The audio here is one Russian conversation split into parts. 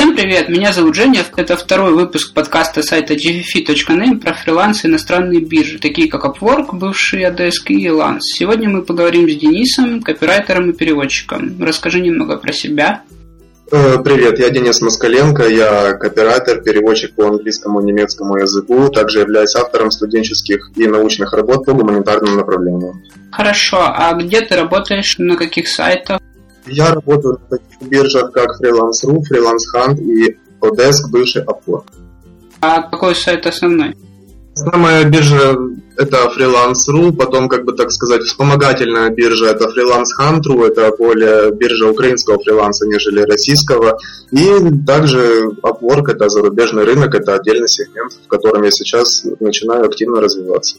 Всем привет, меня зовут Женя. Это второй выпуск подкаста сайта gvf.name про фриланс и иностранные биржи, такие как Upwork, бывший ADSK и Elance. Сегодня мы поговорим с Денисом, копирайтером и переводчиком. Расскажи немного про себя. Э, привет, я Денис Москаленко, я копирайтер, переводчик по английскому и немецкому языку, также являюсь автором студенческих и научных работ по гуманитарному направлению. Хорошо, а где ты работаешь, на каких сайтах? Я работаю на таких биржах, как Freelance.ru, Freelance Hunt и Odesk, бывший Upwork. А какой сайт основной? Основная биржа это Freelance.ru, потом, как бы так сказать, вспомогательная биржа это Freelance Hunt.ru, это более биржа украинского фриланса, нежели российского. И также Upwork это зарубежный рынок, это отдельный сегмент, в котором я сейчас начинаю активно развиваться.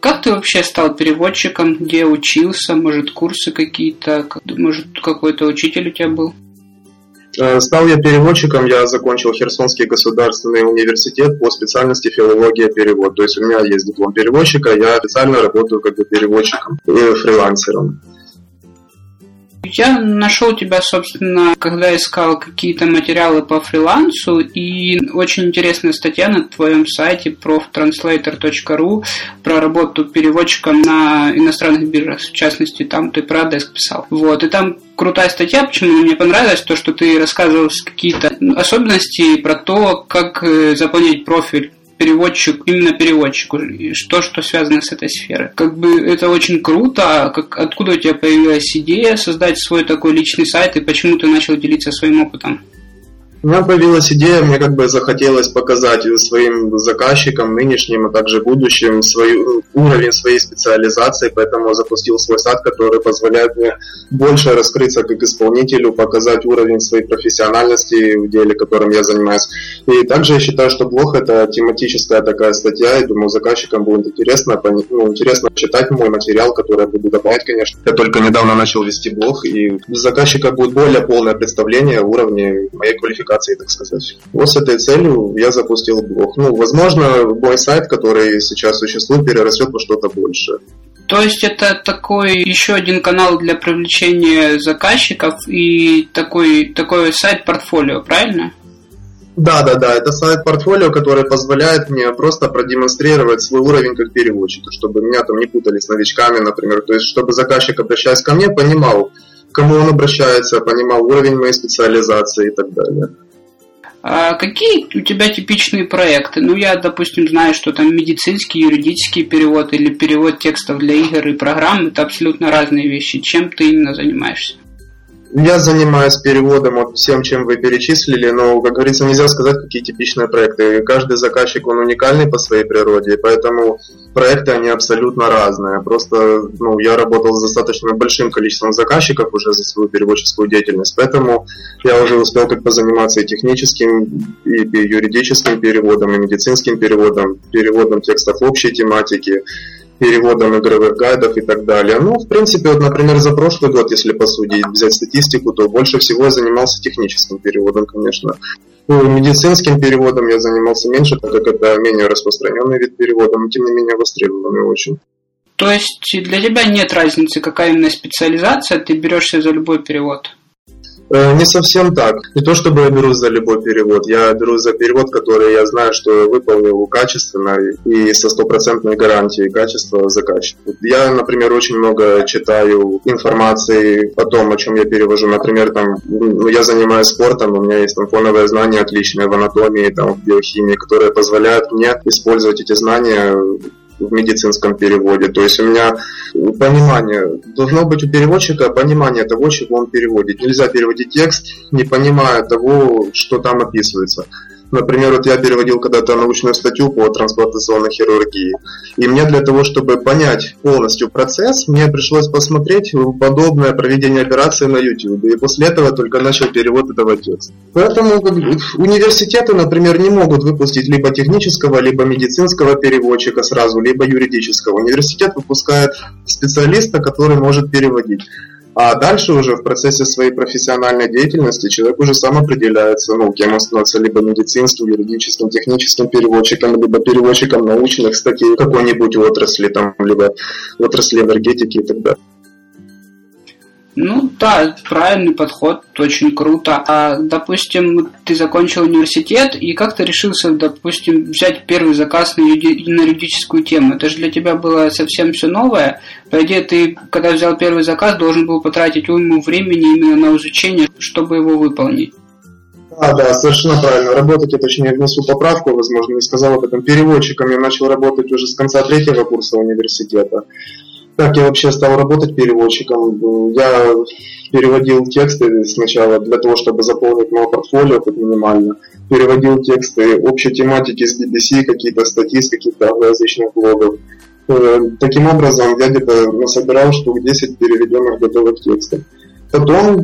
Как ты вообще стал переводчиком? Где учился? Может, курсы какие-то? Может, какой-то учитель у тебя был? Э, стал я переводчиком, я закончил Херсонский государственный университет по специальности филология перевод. То есть у меня есть диплом переводчика, я официально работаю как бы переводчиком и фрилансером. Я нашел тебя, собственно, когда искал какие-то материалы по фрилансу, и очень интересная статья на твоем сайте proftranslator.ru про работу переводчиком на иностранных биржах, в частности, там ты про Desk писал. Вот, и там крутая статья, почему мне понравилось, то, что ты рассказывал какие-то особенности про то, как э, заполнить профиль переводчик, именно переводчику, что, что связано с этой сферой. Как бы это очень круто, а как, откуда у тебя появилась идея создать свой такой личный сайт и почему ты начал делиться своим опытом? У меня появилась идея, мне как бы захотелось показать своим заказчикам, нынешним, а также будущим, свой уровень своей специализации, поэтому запустил свой сайт, который позволяет мне больше раскрыться как исполнителю, показать уровень своей профессиональности в деле, которым я занимаюсь. И также я считаю, что блог это тематическая такая статья, и думаю, заказчикам будет интересно, ну, интересно читать мой материал, который я буду добавить, конечно. Я только недавно начал вести блог, и у заказчика будет более полное представление о уровне моей квалификации коммуникации, так сказать. Вот с этой целью я запустил блог. Ну, возможно, мой сайт, который сейчас существует, перерастет во что-то большее. То есть это такой еще один канал для привлечения заказчиков и такой, такой сайт-портфолио, правильно? Да, да, да, это сайт-портфолио, который позволяет мне просто продемонстрировать свой уровень как переводчика, чтобы меня там не путали с новичками, например. То есть, чтобы заказчик, обращаясь ко мне, понимал, к кому он обращается, понимал уровень моей специализации и так далее. А какие у тебя типичные проекты? Ну, я, допустим, знаю, что там медицинский, юридический перевод или перевод текстов для игр и программ – это абсолютно разные вещи. Чем ты именно занимаешься? Я занимаюсь переводом от всем, чем вы перечислили, но, как говорится, нельзя сказать, какие типичные проекты. Каждый заказчик, он уникальный по своей природе, поэтому проекты, они абсолютно разные. Просто, ну, я работал с достаточно большим количеством заказчиков уже за свою переводческую деятельность, поэтому я уже успел как позаниматься и техническим, и юридическим переводом, и медицинским переводом, переводом текстов общей тематики, переводом игровых гайдов и так далее. Ну, в принципе, вот, например, за прошлый год, если посудить, взять статистику, то больше всего я занимался техническим переводом, конечно. Ну, медицинским переводом я занимался меньше, так как это менее распространенный вид перевода, но тем не менее востребованный очень. То есть для тебя нет разницы, какая именно специализация, ты берешься за любой перевод? Э, не совсем так. Не то чтобы я берусь за любой перевод, я берусь за перевод, который я знаю, что выполнил качественно и со стопроцентной гарантией качества заказчика. Я, например, очень много читаю информации о том, о чем я перевожу. Например, там, ну, я занимаюсь спортом, у меня есть там фоновые знания отличные в анатомии, там, в биохимии, которые позволяют мне использовать эти знания в медицинском переводе. То есть у меня понимание, должно быть у переводчика понимание того, чего он переводит. Нельзя переводить текст, не понимая того, что там описывается. Например, вот я переводил когда-то научную статью по трансплантационной хирургии. И мне для того, чтобы понять полностью процесс, мне пришлось посмотреть подобное проведение операции на YouTube. И после этого только начал перевод этого текста. Поэтому университеты, например, не могут выпустить либо технического, либо медицинского переводчика сразу, либо юридического. Университет выпускает специалиста, который может переводить. А дальше уже в процессе своей профессиональной деятельности человек уже сам определяется, ну, кем он становится, либо медицинским, юридическим, техническим переводчиком, либо переводчиком научных статей какой-нибудь отрасли, там, либо отрасли энергетики и так далее. Ну да, правильный подход, очень круто. А, допустим, ты закончил университет, и как ты решился, допустим, взять первый заказ на, юри... на юридическую тему? Это же для тебя было совсем все новое. По идее, ты, когда взял первый заказ, должен был потратить уйму времени именно на изучение, чтобы его выполнить. А, да, совершенно правильно. Работать, я точнее внесу поправку, возможно, не сказал об этом. Переводчиком я начал работать уже с конца третьего курса университета. Как я вообще стал работать переводчиком? Я переводил тексты сначала для того, чтобы заполнить мое портфолио хоть минимально. Переводил тексты общей тематики с BBC, какие-то статьи с каких-то англоязычных блогов. Э, таким образом, я где-то насобирал штук 10 переведенных готовых текстов. Потом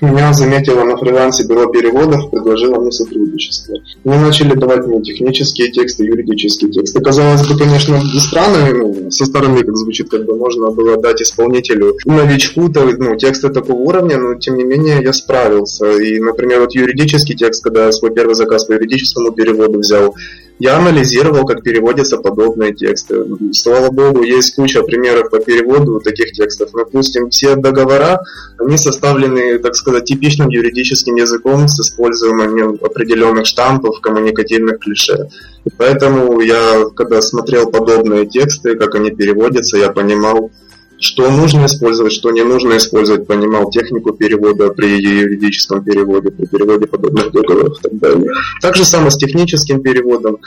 меня заметила на фрилансе бюро переводов, предложила мне сотрудничество. Мне начали давать мне технические тексты, юридические тексты. Казалось бы, конечно, странно, ну, со стороны как звучит, как бы можно было дать исполнителю новичку ну, тексты такого уровня, но тем не менее я справился. И, например, вот юридический текст, когда я свой первый заказ по юридическому переводу взял, я анализировал, как переводятся подобные тексты. Слава богу, есть куча примеров по переводу таких текстов. Допустим, все договора, они составлены, так сказать, типичным юридическим языком с использованием определенных штампов, коммуникативных клише. И поэтому я, когда смотрел подобные тексты, как они переводятся, я понимал, что нужно использовать, что не нужно использовать, понимал технику перевода при юридическом переводе, при переводе подобных договоров и так далее. Так же самое с техническим переводом.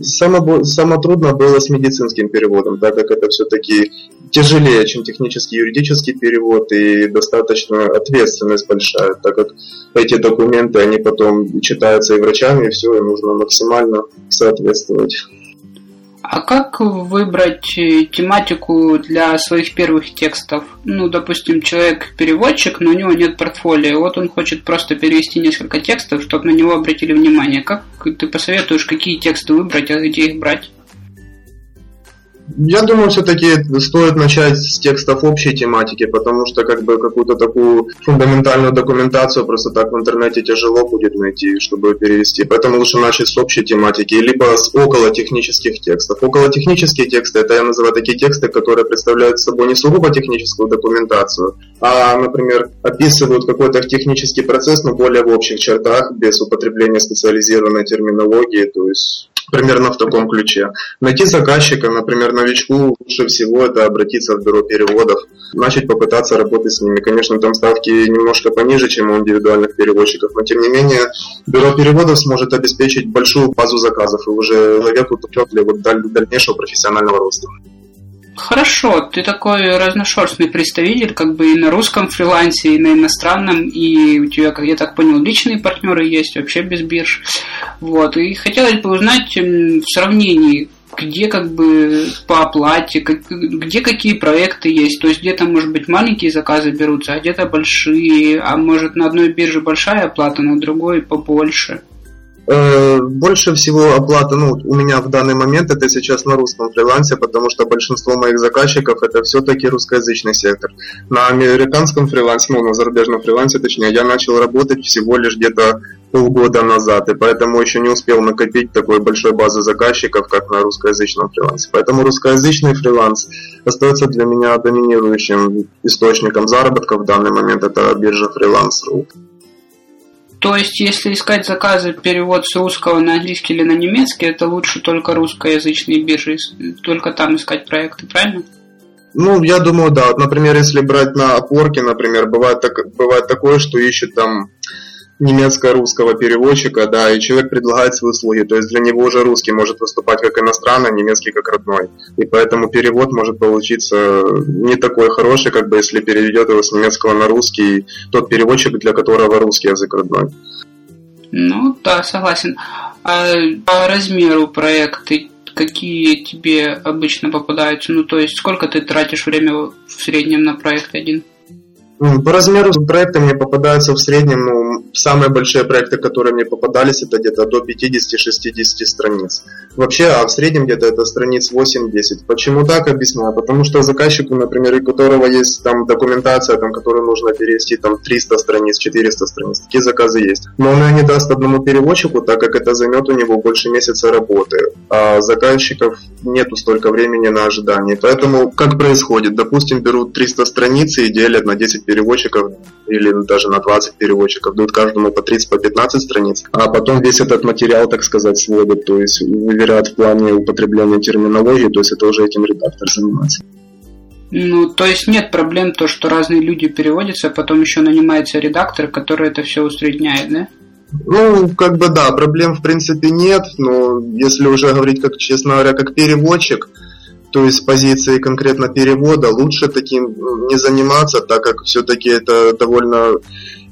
Самое, самое трудно было с медицинским переводом, так как это все-таки тяжелее, чем технический юридический перевод, и достаточно ответственность большая, так как эти документы, они потом читаются и врачами, и все, и нужно максимально соответствовать. А как выбрать э, тематику для своих первых текстов? Ну, допустим, человек переводчик, но у него нет портфолио. Вот он хочет просто перевести несколько текстов, чтобы на него обратили внимание. Как ты посоветуешь, какие тексты выбрать, а где их брать? Я думаю, все-таки стоит начать с текстов общей тематики, потому что как бы какую-то такую фундаментальную документацию просто так в интернете тяжело будет найти, чтобы перевести. Поэтому лучше начать с общей тематики, либо с около технических текстов. Около технические тексты, это я называю такие тексты, которые представляют собой не сугубо техническую документацию, а, например, описывают какой-то технический процесс, но более в общих чертах, без употребления специализированной терминологии, то есть примерно в таком ключе. Найти заказчика, например, новичку лучше всего это обратиться в бюро переводов, начать попытаться работать с ними. Конечно, там ставки немножко пониже, чем у индивидуальных переводчиков, но тем не менее бюро переводов сможет обеспечить большую базу заказов и уже человеку для вот дальнейшего профессионального роста. Хорошо, ты такой разношерстный представитель, как бы и на русском фрилансе, и на иностранном, и у тебя, как я так понял, личные партнеры есть, вообще без бирж. Вот, и хотелось бы узнать в сравнении, где как бы по оплате, как, где какие проекты есть, то есть где-то, может быть, маленькие заказы берутся, а где-то большие, а может на одной бирже большая оплата, на другой побольше. Э, больше всего оплата, ну, у меня в данный момент это сейчас на русском фрилансе, потому что большинство моих заказчиков это все-таки русскоязычный сектор. На американском фрилансе, ну, на зарубежном фрилансе, точнее, я начал работать всего лишь где-то полгода назад, и поэтому еще не успел накопить такой большой базы заказчиков, как на русскоязычном фрилансе. Поэтому русскоязычный фриланс остается для меня доминирующим источником заработка в данный момент, это биржа Freelance.ru. То есть, если искать заказы, перевод с русского на английский или на немецкий, это лучше только русскоязычные биржи, только там искать проекты, правильно? Ну, я думаю, да. например, если брать на опорке, например, бывает, так, бывает такое, что ищет там немецко-русского переводчика, да, и человек предлагает свои услуги, то есть для него уже русский может выступать как иностранный, немецкий как родной. И поэтому перевод может получиться не такой хороший, как бы если переведет его с немецкого на русский тот переводчик, для которого русский язык родной. Ну да, согласен. А по размеру проекта какие тебе обычно попадаются? Ну, то есть, сколько ты тратишь время в среднем на проект один? По размеру проекта мне попадаются в среднем, ну, самые большие проекты, которые мне попадались, это где-то до 50-60 страниц. Вообще, а в среднем где-то это страниц 8-10. Почему так, объясняю. Потому что заказчику, например, у которого есть там документация, там, которую нужно перевести там 300 страниц, 400 страниц, такие заказы есть. Но он ее не даст одному переводчику, так как это займет у него больше месяца работы. А заказчиков нету столько времени на ожидание. Поэтому как происходит? Допустим, берут 300 страниц и делят на 10 переводчиков или даже на 20 переводчиков, дают каждому по 30, по 15 страниц, а потом весь этот материал, так сказать, сводят, то есть выверяют в плане употребления терминологии, то есть это уже этим редактор занимается. Ну, то есть нет проблем то, что разные люди переводятся, а потом еще нанимается редактор, который это все усредняет, да? Ну, как бы да, проблем в принципе нет, но если уже говорить, как честно говоря, как переводчик, то есть с позиции конкретно перевода лучше таким не заниматься, так как все-таки это довольно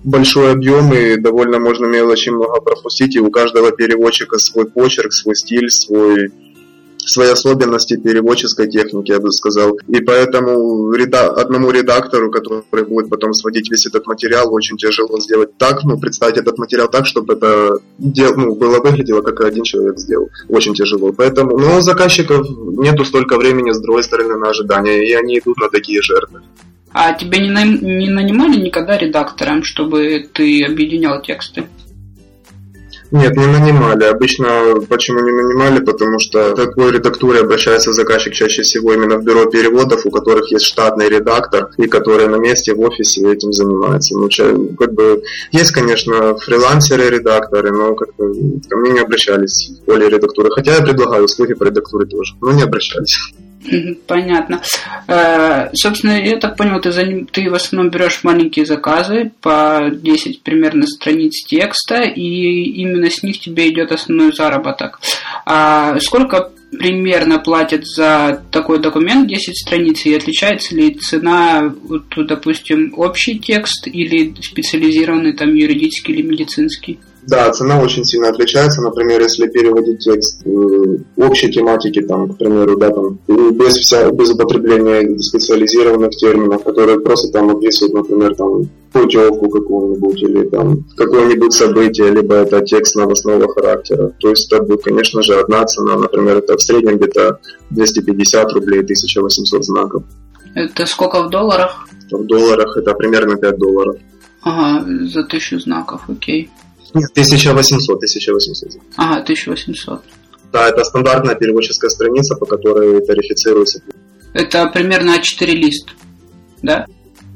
большой объем и довольно можно мелочи много пропустить, и у каждого переводчика свой почерк, свой стиль, свой свои особенности переводческой техники, я бы сказал. И поэтому реда- одному редактору, который будет потом сводить весь этот материал, очень тяжело сделать так, ну, представить этот материал так, чтобы это дел- ну, было выглядело, как один человек сделал. Очень тяжело. Поэтому, но у заказчиков нету столько времени, с другой стороны, на ожидания, и они идут на такие жертвы. А тебя не, на... не нанимали никогда редактором, чтобы ты объединял тексты? Нет, не нанимали. Обычно почему не нанимали? Потому что такой редактуре обращается заказчик чаще всего именно в бюро переводов, у которых есть штатный редактор, и которые на месте в офисе этим занимаются. Ну, как бы есть, конечно, фрилансеры, редакторы, но как ко мне не обращались в поле редактуры. Хотя я предлагаю услуги по редактуре тоже, но не обращались. Понятно. Э, собственно, я так понял, ты, за, ты в основном берешь маленькие заказы по 10 примерно страниц текста, и именно с них тебе идет основной заработок. А сколько примерно платят за такой документ 10 страниц, и отличается ли цена, вот, допустим, общий текст или специализированный там юридический или медицинский? Да, цена очень сильно отличается. Например, если переводить текст э, общей тематики, там, к примеру, да, там, без, вся, без употребления специализированных терминов, которые просто там описывают, например, там, путевку какую-нибудь или там какое-нибудь событие, либо это текст новостного характера. То есть это будет, конечно же, одна цена, например, это в среднем где-то 250 рублей, 1800 знаков. Это сколько в долларах? В долларах это примерно 5 долларов. Ага, за тысячу знаков, окей. Нет, 1800, 1800. Ага, 1800. Да, это стандартная переводческая страница, по которой тарифицируется. Это примерно А4 лист, да?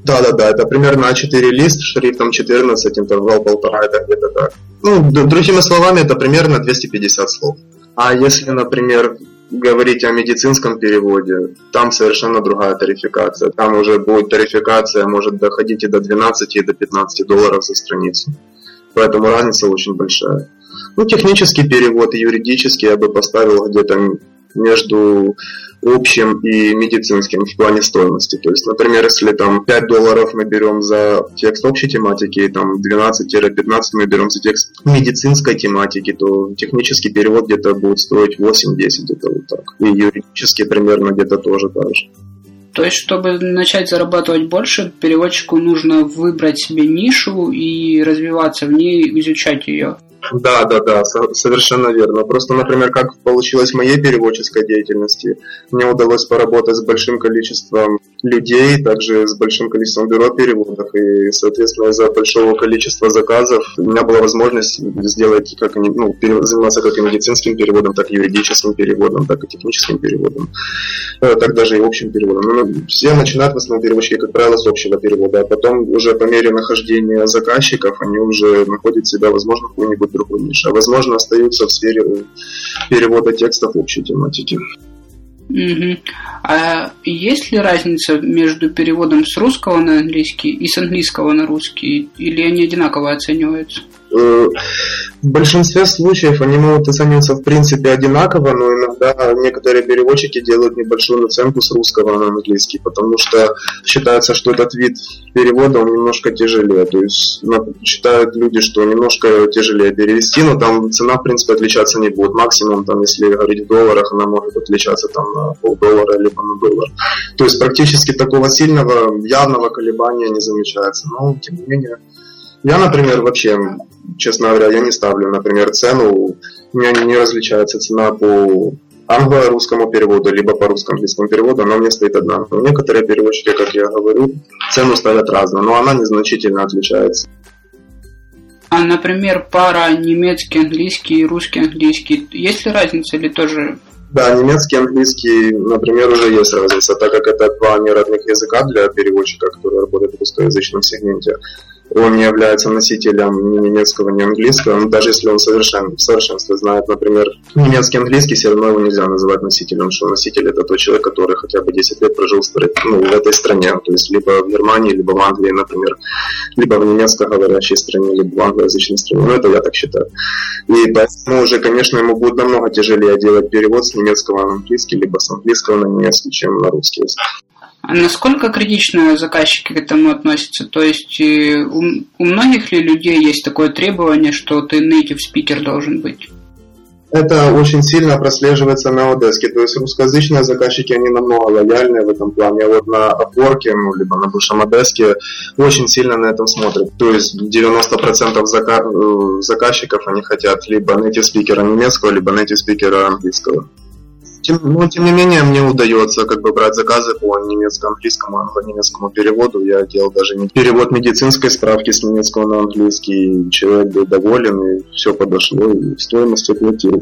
Да, да, да, это примерно А4 лист шрифтом 14, интервал полтора, это где-то так. Ну, другими словами, это примерно 250 слов. А если, например, говорить о медицинском переводе, там совершенно другая тарификация. Там уже будет тарификация, может доходить и до 12, и до 15 долларов за страницу. Поэтому разница очень большая. Ну, технический перевод и юридический я бы поставил где-то между общим и медицинским в плане стоимости. То есть, например, если там 5 долларов мы берем за текст общей тематики, и там 12-15 мы берем за текст медицинской тематики, то технический перевод где-то будет стоить 8-10, где-то вот так. И юридический примерно где-то тоже так же. То есть, чтобы начать зарабатывать больше, переводчику нужно выбрать себе нишу и развиваться в ней, изучать ее. Да, да, да, совершенно верно. Просто, например, как получилось в моей переводческой деятельности, мне удалось поработать с большим количеством людей, также с большим количеством бюро переводов, и, соответственно, из-за большого количества заказов у меня была возможность сделать, как, ну, заниматься как и медицинским переводом, так и юридическим переводом, так и техническим переводом, э, так даже и общим переводом. Но ну, все начинают в основном переводчики, как правило, с общего перевода, а потом уже по мере нахождения заказчиков они уже находят себя, возможно, в какой-нибудь другой нише, а возможно остаются в сфере перевода текстов общей тематики. Угу. А есть ли разница между переводом с русского на английский и с английского на русский, или они одинаково оцениваются? Э, в большинстве случаев они могут оцениваться в принципе одинаково, но иногда некоторые переводчики делают небольшую наценку с русского на английский, потому что считается, что этот вид перевода он немножко тяжелее. То есть считают люди, что немножко тяжелее перевести, но там цена в принципе отличаться не будет. Максимум, там, если говорить в долларах, она может отличаться там на полдоллара либо на доллар. То есть практически такого сильного явного колебания не замечается. Но тем не менее я, например, вообще, честно говоря, я не ставлю, например, цену, у меня не различается цена по англо-русскому переводу, либо по русско-английскому переводу, она у меня стоит одна. Но некоторые переводчики, как я говорю, цену ставят разную, но она незначительно отличается. А, например, пара немецкий, английский и русский, английский, есть ли разница или тоже Да, немецкий, английский, например, уже есть разница, так как это два неродных языка для переводчика, который работает в русскоязычном сегменте он не является носителем ни немецкого, ни английского, но даже если он совершен, в совершенстве знает, например, немецкий, английский, все равно его нельзя называть носителем, что носитель это тот человек, который хотя бы 10 лет прожил в, ну, в этой стране, то есть либо в Германии, либо в Англии, например, либо в немецкоговорящей стране, либо в англоязычной стране, ну это я так считаю. И поэтому уже, конечно, ему будет намного тяжелее делать перевод с немецкого на английский, либо с английского на немецкий, чем на русский язык. А насколько критично заказчики к этому относятся? То есть э, у, многих ли людей есть такое требование, что ты native speaker должен быть? Это очень сильно прослеживается на Одеске. То есть русскоязычные заказчики, они намного лояльные в этом плане. А вот на Апворке, ну, либо на бывшем Одеске, очень сильно на этом смотрят. То есть 90% зака- э, заказчиков, они хотят либо native спикера немецкого, либо native спикера английского. Тем, ну, тем не менее, мне удается как бы брать заказы по немецкому, английскому, англо-немецкому переводу. Я делал даже перевод медицинской справки с немецкого на английский. Человек был доволен, и все подошло, и стоимость оплатил.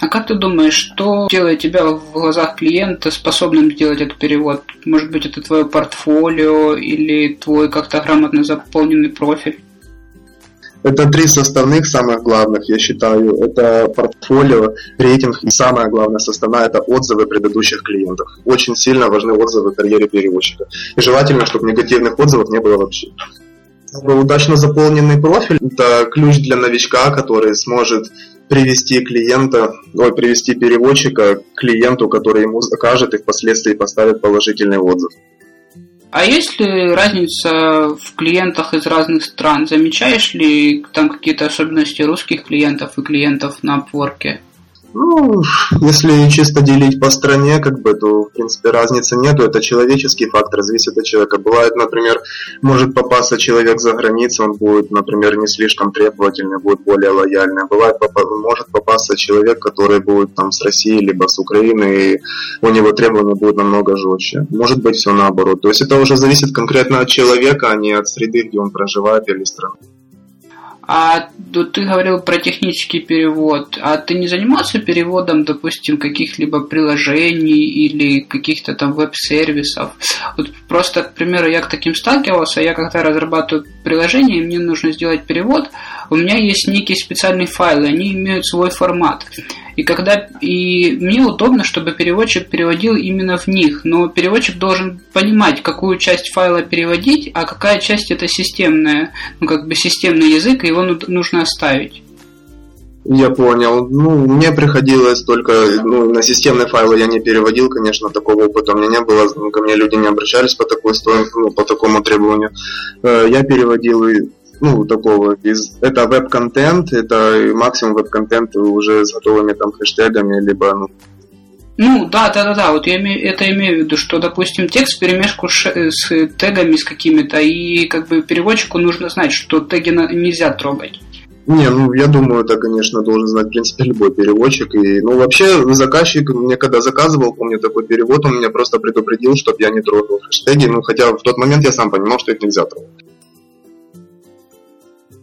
А как ты думаешь, что делает тебя в глазах клиента способным сделать этот перевод? Может быть, это твое портфолио или твой как-то грамотно заполненный профиль? Это три составных самых главных, я считаю. Это портфолио, рейтинг и самая главная составная – это отзывы предыдущих клиентов. Очень сильно важны отзывы карьере переводчика. И желательно, чтобы негативных отзывов не было вообще. Удачно заполненный профиль – это ключ для новичка, который сможет привести клиента, ой, привести переводчика к клиенту, который ему закажет и впоследствии поставит положительный отзыв. А есть ли разница в клиентах из разных стран? Замечаешь ли там какие-то особенности русских клиентов и клиентов на Upwork? Ну, если чисто делить по стране, как бы, то, в принципе, разницы нету. Это человеческий фактор, зависит от человека. Бывает, например, может попасться человек за границей, он будет, например, не слишком требовательный, будет более лояльный. Бывает, может попасться человек, который будет там с России, либо с Украины, и у него требования будут намного жестче. Может быть, все наоборот. То есть это уже зависит конкретно от человека, а не от среды, где он проживает или страны. А ты говорил про технический перевод. А ты не занимался переводом, допустим, каких-либо приложений или каких-то там веб-сервисов? Вот просто, к примеру, я к таким сталкивался. Я когда разрабатываю приложение, и мне нужно сделать перевод, у меня есть некие специальные файлы, они имеют свой формат. И когда и мне удобно, чтобы переводчик переводил именно в них, но переводчик должен понимать, какую часть файла переводить, а какая часть это системная, ну как бы системный язык, и его нужно оставить. Я понял. Ну, мне приходилось только, ну, на системные файлы я не переводил, конечно, такого опыта у меня не было, ко мне люди не обращались по такой стоимости, ну, по такому требованию. Э, я переводил ну, такого, из, это веб-контент, это максимум веб-контент уже с готовыми там хэштегами, либо, ну, ну, да, да, да, да, вот я имею, это имею в виду, что, допустим, текст в перемешку с, с тегами с какими-то, и как бы переводчику нужно знать, что теги нельзя трогать. Не, ну я думаю, это, конечно, должен знать, в принципе, любой переводчик. И, ну, вообще, заказчик мне когда заказывал, помню, такой перевод, он меня просто предупредил, чтобы я не трогал хэштеги. Ну, хотя в тот момент я сам понимал, что их нельзя трогать.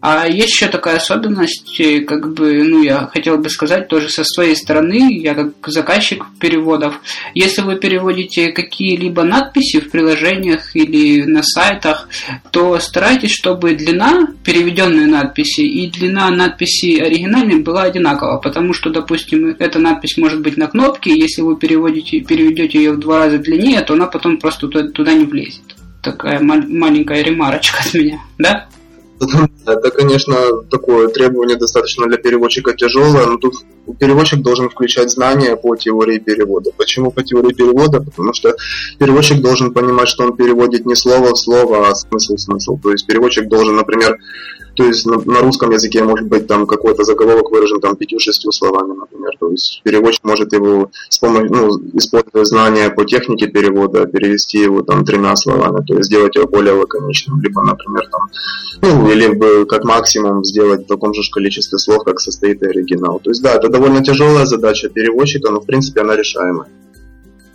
А есть еще такая особенность, э, как бы, ну, я хотел бы сказать тоже со своей стороны, я как заказчик переводов, если вы переводите какие-либо надписи в приложениях или на сайтах, то старайтесь, чтобы длина переведенной надписи и длина надписи оригинальной была одинакова, потому что, допустим, эта надпись может быть на кнопке, если вы переводите, переведете ее в два раза длиннее, то она потом просто туда, не влезет. Такая маленькая ремарочка от меня, да? Это, конечно, такое требование достаточно для переводчика тяжелое, но тут переводчик должен включать знания по теории перевода. Почему по теории перевода? Потому что переводчик должен понимать, что он переводит не слово в слово, а смысл в смысл. То есть переводчик должен, например, то есть на, на русском языке может быть там какой-то заголовок выражен там пятью-шестью словами, например. То есть переводчик может его с помощью, ну, используя знания по технике перевода, перевести его там тремя словами, то есть сделать его более лаконичным, либо, например, там, ну, или бы как максимум сделать в таком же количестве слов, как состоит оригинал. То есть да, это довольно тяжелая задача переводчика, но в принципе она решаемая.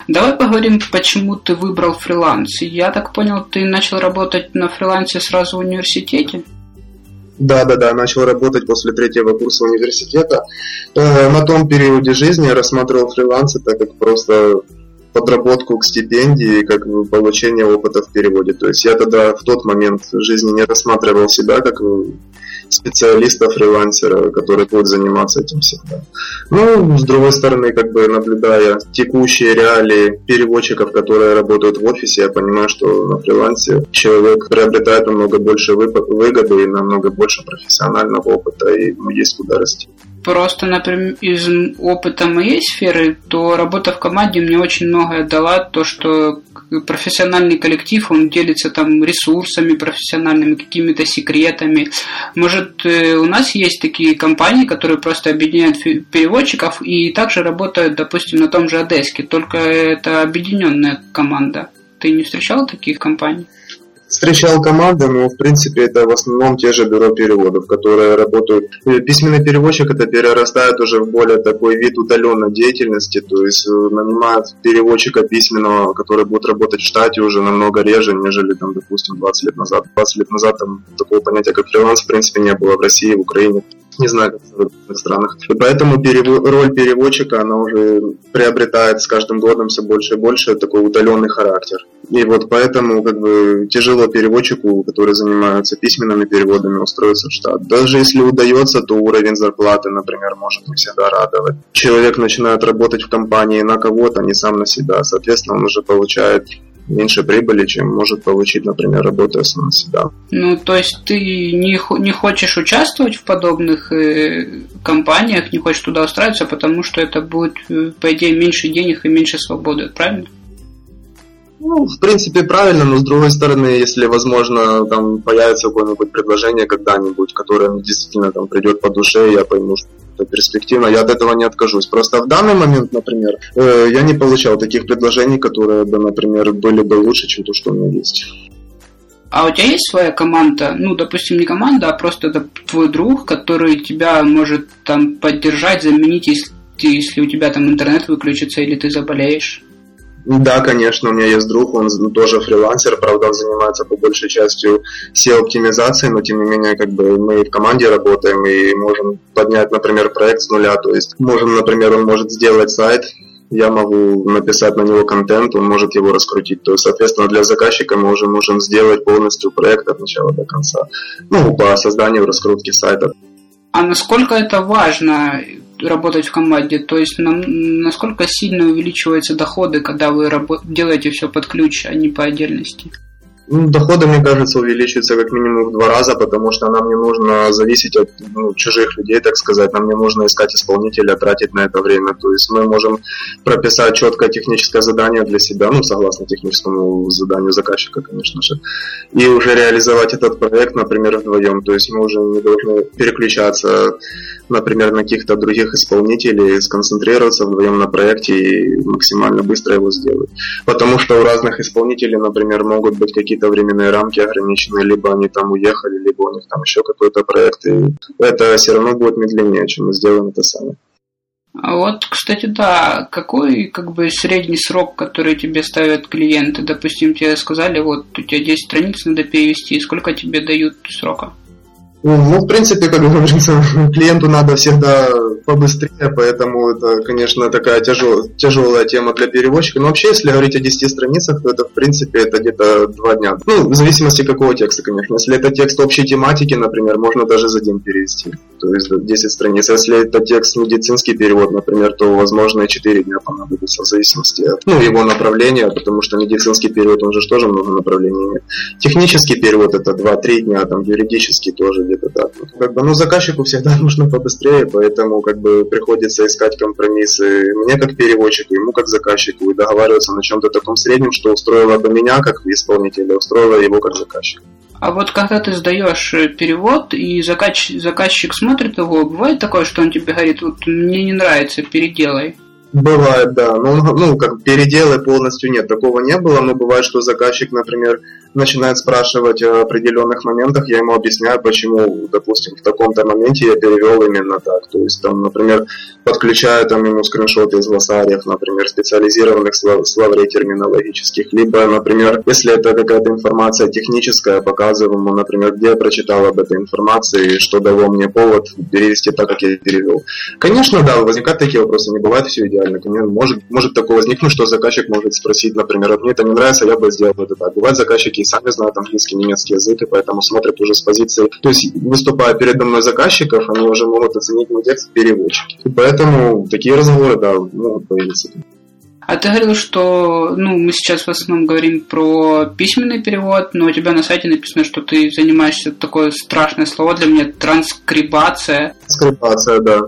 Давай поговорим, почему ты выбрал фриланс. Я так понял, ты начал работать на фрилансе сразу в университете? Да, да, да, начал работать после третьего курса университета. Э, на том периоде жизни я рассматривал фриланс это как просто подработку к стипендии, как получение опыта в переводе. То есть я тогда в тот момент жизни не рассматривал себя как специалиста, фрилансера, который будет заниматься этим всегда. Ну, с другой стороны, как бы наблюдая текущие реалии переводчиков, которые работают в офисе, я понимаю, что на фрилансе человек приобретает намного больше выгоды и намного больше профессионального опыта, и ему есть куда расти. Просто, например, из опыта моей сферы, то работа в команде мне очень многое дала. То, что профессиональный коллектив, он делится там ресурсами профессиональными, какими-то секретами. Может, э, у нас есть такие компании, которые просто объединяют переводчиков и также работают, допустим, на том же Одеске, только это объединенная команда. Ты не встречал таких компаний? Встречал команды, но в принципе это в основном те же бюро переводов, которые работают. Письменный переводчик это перерастает уже в более такой вид удаленной деятельности, то есть э, нанимают переводчика письменного, который будет работать в штате уже намного реже, нежели там, допустим, 20 лет назад. 20 лет назад там такого понятия, как фриланс, в принципе, не было в России, в Украине не знаю, как в других странах. И поэтому перево- роль переводчика, она уже приобретает с каждым годом все больше и больше такой удаленный характер. И вот поэтому как бы тяжело переводчику, который занимается письменными переводами, устроиться в штат. Даже если удается, то уровень зарплаты, например, может не всегда радовать. Человек начинает работать в компании на кого-то, а не сам на себя. Соответственно, он уже получает меньше прибыли, чем может получить, например, работая сам на себя. Ну, то есть ты не, не хочешь участвовать в подобных э, компаниях, не хочешь туда устраиваться, потому что это будет, э, по идее, меньше денег и меньше свободы, правильно? Ну, в принципе, правильно, но с другой стороны, если, возможно, там появится какое-нибудь предложение когда-нибудь, которое действительно там придет по душе, я пойму, что это перспективно, я от этого не откажусь. Просто в данный момент, например, э, я не получал таких предложений, которые бы, например, были бы лучше, чем то, что у меня есть. А у тебя есть своя команда, ну, допустим, не команда, а просто это твой друг, который тебя может там поддержать, заменить, если, если у тебя там интернет выключится или ты заболеешь? Да, конечно, у меня есть друг, он тоже фрилансер, правда, он занимается по большей частью SEO-оптимизацией, но тем не менее, как бы мы в команде работаем и можем поднять, например, проект с нуля, то есть можем, например, он может сделать сайт, я могу написать на него контент, он может его раскрутить. То есть, соответственно, для заказчика мы уже можем сделать полностью проект от начала до конца. Ну, по созданию раскрутки сайта. А насколько это важно работать в команде? То есть нам, насколько сильно увеличиваются доходы, когда вы делаете все под ключ, а не по отдельности? Ну, доходы, мне кажется, увеличиваются как минимум в два раза, потому что нам не нужно зависеть от ну, чужих людей, так сказать. Нам не нужно искать исполнителя, тратить на это время. То есть мы можем прописать четкое техническое задание для себя, ну, согласно техническому заданию заказчика, конечно же, и уже реализовать этот проект, например, вдвоем. То есть мы уже не должны переключаться, например, на каких-то других исполнителей, сконцентрироваться вдвоем на проекте и максимально быстро его сделать. Потому что у разных исполнителей, например, могут быть какие-то какие-то временные рамки ограничены, либо они там уехали, либо у них там еще какой-то проект, и это все равно будет медленнее, чем мы сделаем это сами. А вот, кстати, да, какой как бы средний срок, который тебе ставят клиенты? Допустим, тебе сказали, вот у тебя 10 страниц надо перевести, сколько тебе дают срока? Ну, ну, в принципе, как говорится, клиенту надо всегда побыстрее, поэтому это, конечно, такая тяжел, тяжелая тема для переводчика. Но вообще, если говорить о 10 страницах, то это, в принципе, это где-то два дня. Ну, в зависимости какого текста, конечно. Если это текст общей тематики, например, можно даже за день перевести. То есть 10 страниц. Если это текст медицинский перевод, например, то, возможно, и 4 дня понадобится в зависимости от ну, его направления, потому что медицинский перевод, он же тоже много направлений имеет. Технический перевод это 2-3 дня, там юридический тоже где-то так. Как бы, ну, заказчику всегда нужно побыстрее, поэтому как бы приходится искать компромиссы мне как переводчику, ему как заказчику и договариваться на чем-то таком среднем, что устроило бы меня как исполнителя, устроило его как заказчика. А вот когда ты сдаешь э, перевод, и заказчик, заказчик смотрит его, бывает такое, что он тебе говорит, вот мне не нравится, переделай. Бывает, да. Ну, ну, как переделы полностью нет, такого не было, но бывает, что заказчик, например, начинает спрашивать о определенных моментах, я ему объясняю, почему, допустим, в таком-то моменте я перевел именно так. То есть, там, например, подключаю там ему скриншоты из глоссариев, например, специализированных слов, словарей терминологических, либо, например, если это какая-то информация техническая, показываю ему, например, где я прочитал об этой информации, что дало мне повод перевести так, как я перевел. Конечно, да, возникают такие вопросы, не бывает все идеально. Может, может такое возникнуть, что заказчик может спросить, например, мне это не нравится, я бы сделал это так. Бывают заказчики и сами знают английский, немецкий язык, и поэтому смотрят уже с позиции. То есть, выступая передо мной заказчиков, они уже могут оценить мой текст в переводчике. И поэтому такие разговоры, да, могут появиться. А ты говорил, что ну, мы сейчас в основном говорим про письменный перевод, но у тебя на сайте написано, что ты занимаешься такое страшное слово для меня транскрибация. Транскрибация, да.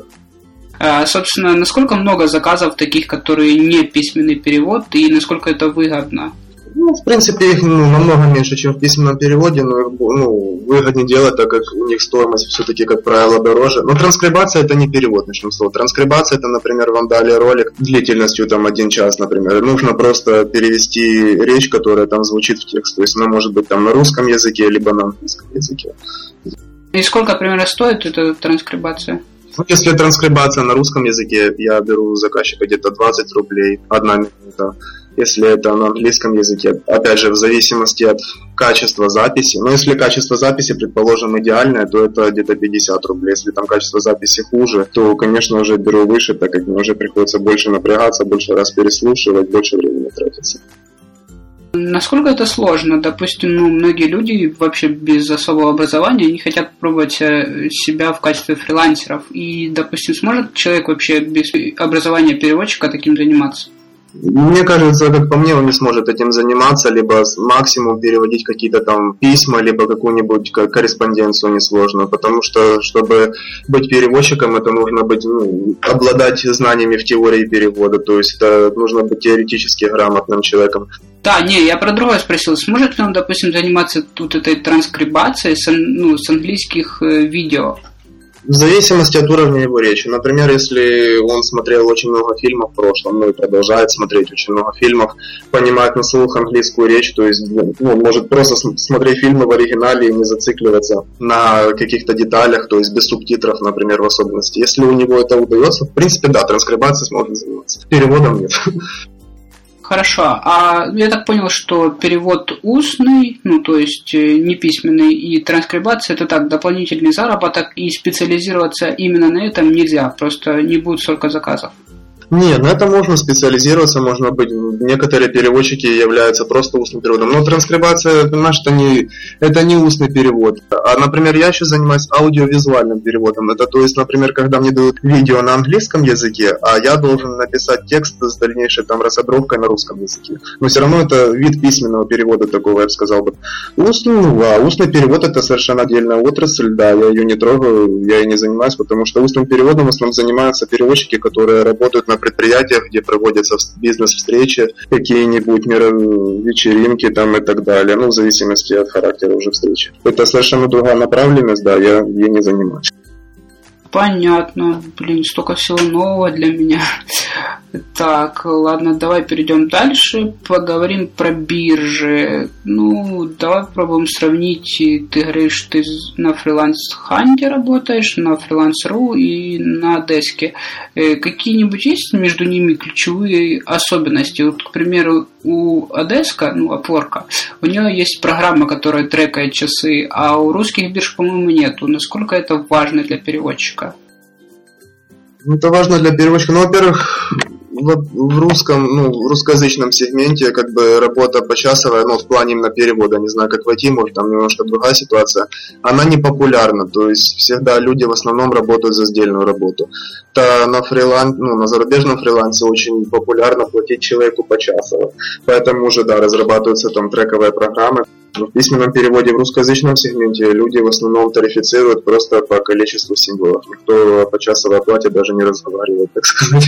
А, собственно, насколько много заказов таких, которые не письменный перевод, и насколько это выгодно? Ну, в принципе, их ну, намного меньше, чем в письменном переводе, но их ну, выгоднее делать, так как у них стоимость все-таки, как правило, дороже. Но транскрибация это не перевод, начнем с слова. Транскрибация это, например, вам дали ролик длительностью там один час, например. Нужно просто перевести речь, которая там звучит в текст. То есть она может быть там на русском языке, либо на английском языке. И сколько примерно стоит эта транскрибация? Ну, если транскрибация на русском языке, я беру у заказчика где-то 20 рублей, одна минута если это на английском языке. Опять же, в зависимости от качества записи. Но если качество записи, предположим, идеальное, то это где-то 50 рублей. Если там качество записи хуже, то, конечно, уже беру выше, так как мне уже приходится больше напрягаться, больше раз переслушивать, больше времени тратится. Насколько это сложно? Допустим, ну, многие люди вообще без особого образования не хотят пробовать э, себя в качестве фрилансеров. И, допустим, сможет человек вообще без образования переводчика таким заниматься? Мне кажется, как по мне, он не сможет этим заниматься, либо максимум переводить какие-то там письма, либо какую-нибудь корреспонденцию несложную, потому что, чтобы быть переводчиком, это нужно быть, ну, обладать знаниями в теории перевода, то есть это нужно быть теоретически грамотным человеком. Да, не, я про другое спросил. Сможет ли он, допустим, заниматься тут этой транскрибацией с, ну, с английских э, видео? В зависимости от уровня его речи. Например, если он смотрел очень много фильмов в прошлом, ну и продолжает смотреть очень много фильмов, понимает на слух английскую речь, то есть ну, может просто смотреть фильмы в оригинале и не зацикливаться на каких-то деталях, то есть без субтитров, например, в особенности. Если у него это удается, в принципе, да, транскрибацией сможет заниматься. Переводом нет. Хорошо. А я так понял, что перевод устный, ну то есть э, не письменный, и транскрибация это так, дополнительный заработок, и специализироваться именно на этом нельзя, просто не будет столько заказов. Нет, на это можно специализироваться, можно быть. Некоторые переводчики являются просто устным переводом. Но транскрибация, понимаешь, это не, это не устный перевод. А, например, я еще занимаюсь аудиовизуальным переводом. Это то есть, например, когда мне дают видео на английском языке, а я должен написать текст с дальнейшей там рассадровкой на русском языке. Но все равно это вид письменного перевода такого, я бы сказал бы. Устный, ну, а устный перевод это совершенно отдельная отрасль, да, я ее не трогаю, я ей не занимаюсь, потому что устным переводом в основном занимаются переводчики, которые работают на предприятиях, где проводятся бизнес-встречи, какие-нибудь вечеринки там и так далее, ну, в зависимости от характера уже встречи. Это совершенно другая направленность, да, я ей не занимаюсь. Понятно. Блин, столько всего нового для меня. Так, ладно, давай перейдем дальше. Поговорим про биржи. Ну, давай попробуем сравнить. Ты говоришь, ты на фриланс-ханте работаешь, на фриланс.ру и на деске. Э, какие-нибудь есть между ними ключевые особенности? Вот, к примеру, у Одеска, ну, Upwork, у нее есть программа, которая трекает часы, а у русских бирж, по-моему, нету. Насколько это важно для переводчика? Это важно для переводчика. Ну, во-первых, в русском, ну, в русскоязычном сегменте как бы работа почасовая, ну, в плане именно перевода, не знаю, как войти, может, там немножко другая ситуация, она не популярна, то есть всегда люди в основном работают за сдельную работу. То на фриланс, ну, на зарубежном фрилансе очень популярно платить человеку почасово, поэтому уже, да, разрабатываются там трековые программы, в письменном переводе в русскоязычном сегменте люди в основном тарифицируют просто по количеству символов. Никто по часовой оплате даже не разговаривает, так сказать.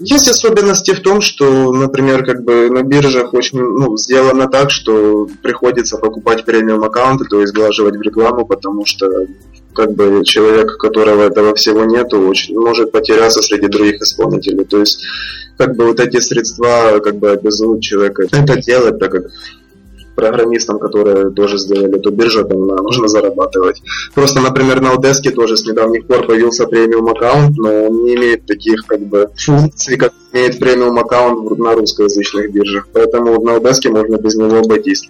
Есть особенности в том, что, например, как бы на биржах очень ну, сделано так, что приходится покупать премиум аккаунты, то есть сглаживать в рекламу, потому что как бы человек, которого этого всего нету, очень может потеряться среди других исполнителей. То есть как бы вот эти средства как бы обязуют человека это делать, так как программистам, которые тоже сделали эту биржу, там нужно зарабатывать. Просто, например, на Odesk тоже с недавних пор появился премиум аккаунт, но он не имеет таких как бы функций, как имеет премиум аккаунт на русскоязычных биржах. Поэтому на Odesk можно без него обойтись.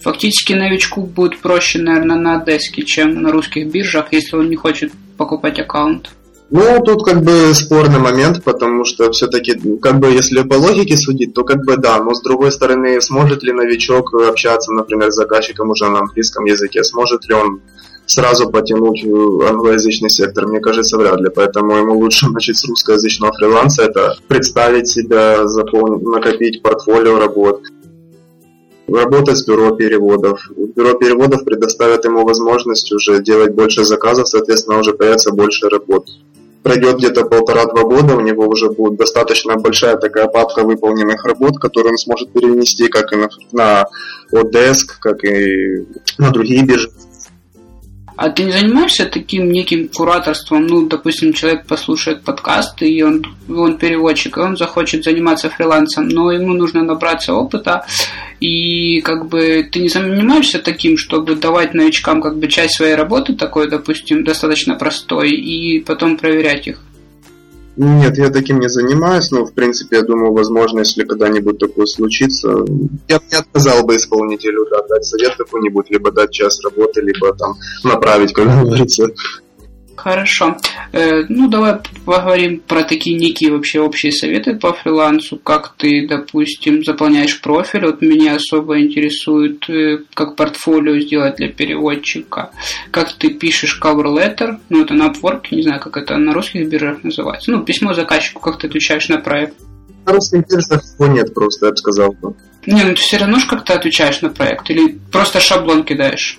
Фактически новичку будет проще, наверное, на Одеске, чем на русских биржах, если он не хочет покупать аккаунт. Ну, тут как бы спорный момент, потому что все-таки, как бы, если по логике судить, то как бы да, но с другой стороны, сможет ли новичок общаться, например, с заказчиком уже на английском языке, сможет ли он сразу потянуть англоязычный сектор, мне кажется, вряд ли. Поэтому ему лучше начать с русскоязычного фриланса, это представить себя, заполнить, накопить портфолио работ, работать с бюро переводов. Бюро переводов предоставит ему возможность уже делать больше заказов, соответственно, уже появится больше работ пройдет где-то полтора-два года, у него уже будет достаточно большая такая папка выполненных работ, которую он сможет перенести как и на, на Odesk, как и на другие биржи. А ты не занимаешься таким неким кураторством? Ну, допустим, человек послушает подкасты, и он, он переводчик, и он захочет заниматься фрилансом, но ему нужно набраться опыта, и как бы ты не занимаешься таким, чтобы давать новичкам как бы часть своей работы такой, допустим, достаточно простой, и потом проверять их? Нет, я таким не занимаюсь, но, в принципе, я думаю, возможно, если когда-нибудь такое случится, я бы не отказал бы исполнителю да, дать совет какой-нибудь, либо дать час работы, либо там направить, как говорится. Хорошо. Э, ну, давай поговорим про такие некие вообще общие советы по фрилансу. Как ты, допустим, заполняешь профиль. Вот меня особо интересует, э, как портфолио сделать для переводчика. Как ты пишешь cover letter. Ну, это на Upwork, не знаю, как это на русских биржах называется. Ну, письмо заказчику, как ты отвечаешь на проект. На русских биржах его нет просто, я бы сказал. Не, ну ты все равно же как-то отвечаешь на проект. Или просто шаблон кидаешь?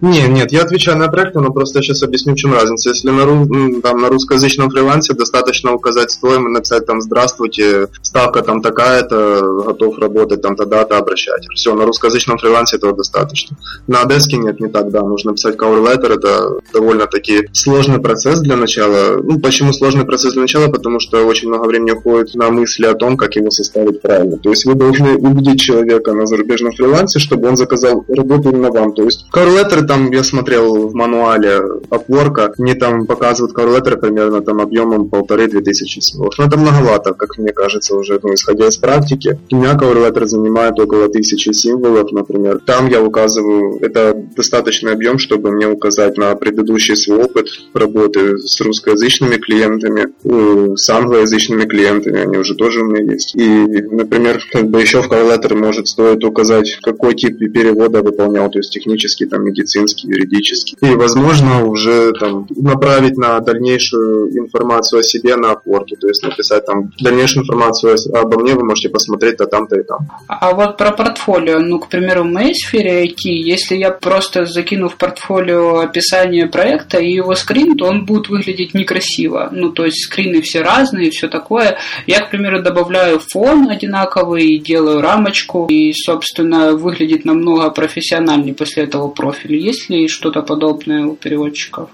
Не, нет, я отвечаю на проекты, но просто сейчас объясню, в чем разница. Если на, ру, там, на русскоязычном фрилансе достаточно указать стоимость, написать там «Здравствуйте, ставка там такая-то, готов работать там тогда-то, обращать». Все, на русскоязычном фрилансе этого достаточно. На Одеске нет, не так, да, нужно писать cover letter, это довольно-таки сложный процесс для начала. Ну, почему сложный процесс для начала? Потому что очень много времени уходит на мысли о том, как его составить правильно. То есть вы должны убедить человека на зарубежном фрилансе, чтобы он заказал работу именно вам. То есть cover letter там я смотрел в мануале Upwork, мне там показывают коррелаторы примерно там объемом полторы-две тысячи символов. Но это многовато, как мне кажется, уже, ну, исходя из практики. У меня коррелатор занимает около тысячи символов, например. Там я указываю, это достаточный объем, чтобы мне указать на предыдущий свой опыт работы с русскоязычными клиентами, с англоязычными клиентами, они уже тоже у меня есть. И, например, как бы еще в коррелатор может стоит указать, какой тип перевода выполнял, то есть технический, там, медицинский медицинский, юридический. И, возможно, уже там направить на дальнейшую информацию о себе на опорке, то есть написать там дальнейшую информацию обо мне вы можете посмотреть-то там-то и там. А вот про портфолио, ну, к примеру, в моей сфере IT, если я просто закину в портфолио описание проекта и его скрин, то он будет выглядеть некрасиво. Ну, то есть скрины все разные, все такое. Я, к примеру, добавляю фон одинаковый, делаю рамочку, и, собственно, выглядит намного профессиональнее после этого профиля. Есть ли что-то подобное у переводчиков?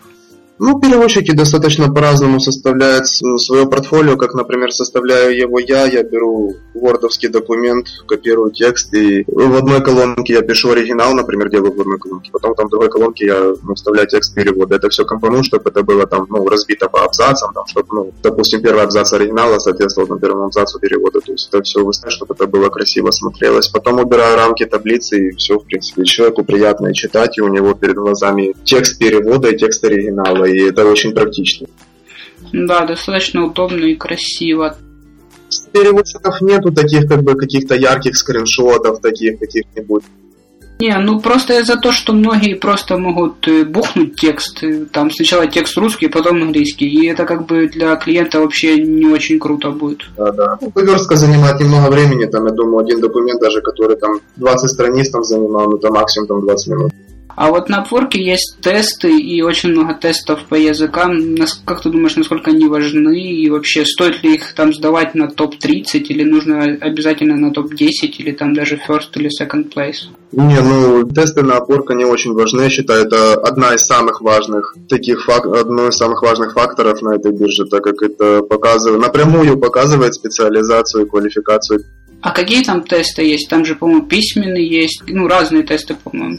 Ну, переводчики достаточно по-разному составляют свое портфолио, как, например, составляю его я, я беру вордовский документ, копирую текст, и в одной колонке я пишу оригинал, например, делаю в одной колонке, потом там в другой колонке я ну, вставляю текст перевода. Это все компоную, чтобы это было там, ну, разбито по абзацам, там, чтобы, ну, допустим, первый абзац оригинала соответствовал там, первому абзацу перевода, то есть это все выставить, чтобы это было красиво смотрелось. Потом убираю рамки таблицы, и все, в принципе, человеку приятно читать, и у него перед глазами текст перевода и текст оригинала и это очень практично. Да, достаточно удобно и красиво. Переводчиков нету таких как бы каких-то ярких скриншотов, таких каких-нибудь. Не, ну просто из-за того, что многие просто могут э, бухнуть текст, э, там сначала текст русский, потом английский, и это как бы для клиента вообще не очень круто будет. Да, да. Ну, поверстка занимает немного времени, там, я думаю, один документ даже, который там 20 страниц там занимал, ну, там максимум там 20 минут. А вот на Upwork есть тесты и очень много тестов по языкам. Как ты думаешь, насколько они важны? И вообще, стоит ли их там сдавать на топ-30 или нужно обязательно на топ-10 или там даже first или second place? Не, ну, тесты на Upwork, они очень важны. Я считаю, это одна из самых важных таких фак... одно из самых важных факторов на этой бирже, так как это показывает, напрямую показывает специализацию и квалификацию А какие там тесты есть? Там же, по-моему, письменные есть, ну, разные тесты, по-моему.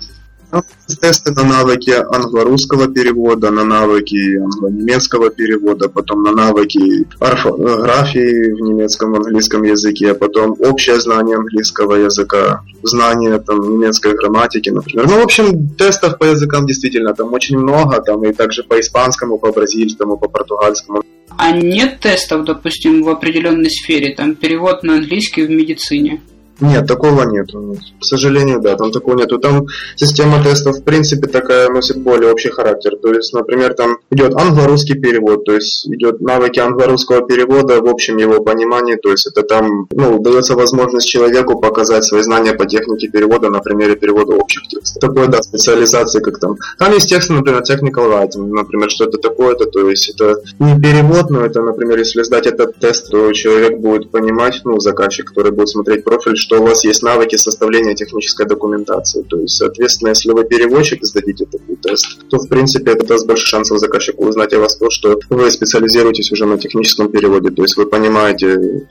Тесты на навыки англо-русского перевода, на навыки англо-немецкого перевода, потом на навыки орфографии в немецком, английском языке, потом общее знание английского языка, знание там немецкой грамматики, например. Ну, в общем, тестов по языкам действительно там очень много, там и также по испанскому, по бразильскому, по португальскому. А нет тестов, допустим, в определенной сфере, там перевод на английский в медицине? Нет, такого нету. К сожалению, да, там такого нету. Там система тестов, в принципе, такая носит более общий характер. То есть, например, там идет англо-русский перевод, то есть идет навыки англо-русского перевода в общем его понимании, то есть это там, ну, дается возможность человеку показать свои знания по технике перевода на примере перевода общих текстов. Такой, да, специализации, как там. Там есть тексты, например, technical writing, например, что это такое-то, то есть это не перевод, но это, например, если сдать этот тест, то человек будет понимать, ну, заказчик, который будет смотреть профиль, что у вас есть навыки составления технической документации. То есть, соответственно, если вы переводчик сдадите такой тест, то, в принципе, это даст больше шансов заказчику узнать о вас то, что вы специализируетесь уже на техническом переводе. То есть, вы понимаете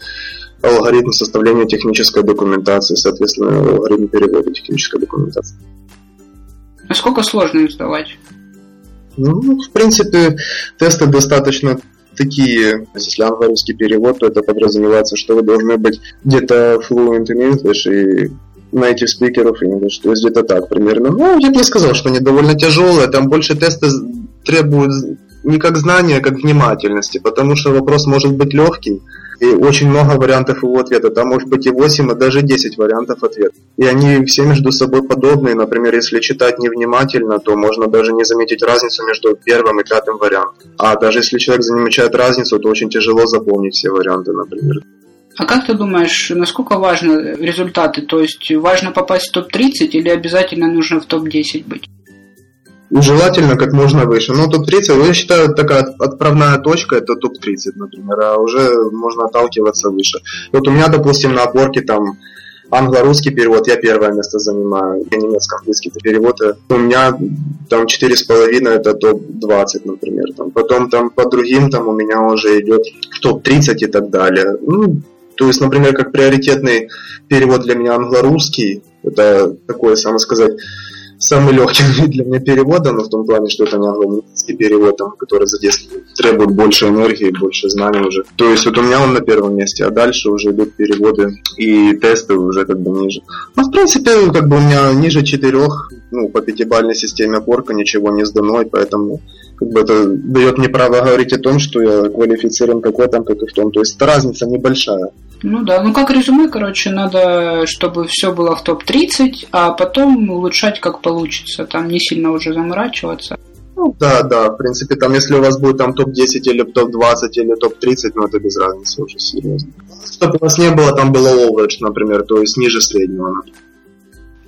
алгоритм составления технической документации, соответственно, алгоритм перевода технической документации. Насколько сложно их сдавать? Ну, в принципе, тесты достаточно такие, если английский перевод, то это подразумевается, что вы должны быть где-то fluent in English и native speaker of English, то есть где-то так примерно. Ну, я бы не сказал, что они довольно тяжелые, там больше тесты требуют не как знания, а как внимательности, потому что вопрос может быть легкий, и очень много вариантов его ответа. Там может быть и 8, а даже 10 вариантов ответа. И они все между собой подобные. Например, если читать невнимательно, то можно даже не заметить разницу между первым и пятым вариантом. А даже если человек замечает разницу, то очень тяжело запомнить все варианты, например. А как ты думаешь, насколько важны результаты? То есть важно попасть в топ-30 или обязательно нужно в топ-10 быть? Желательно как можно выше. Но топ-30, я считаю, такая отправная точка это топ-30, например, а уже можно отталкиваться выше. Вот у меня, допустим, на опорке там англо-русский перевод, я первое место занимаю, я немецко-английский перевод, э, у меня там 4,5 это топ-20, например, там. потом там по другим там у меня уже идет топ-30 и так далее. Ну, то есть, например, как приоритетный перевод для меня англо-русский, это такое, само сказать, самый легкий для меня перевода, но в том плане, что это не английский перевод, там, который задействует, требует больше энергии, больше знаний уже. То есть вот у меня он на первом месте, а дальше уже идут переводы и тесты уже как бы ниже. Ну, в принципе, как бы у меня ниже четырех, ну, по пятибалльной системе опорка ничего не сдано, и поэтому как бы это дает мне право говорить о том, что я квалифицирован как в этом, как и в том. То есть разница небольшая. Ну да, ну как резюме, короче, надо, чтобы все было в топ-30, а потом улучшать как получится, там не сильно уже заморачиваться. Ну да, да, в принципе, там если у вас будет там топ-10 или топ-20 или топ-30, ну это без разницы уже серьезно. Чтобы у вас не было, там было overage, например, то есть ниже среднего, например.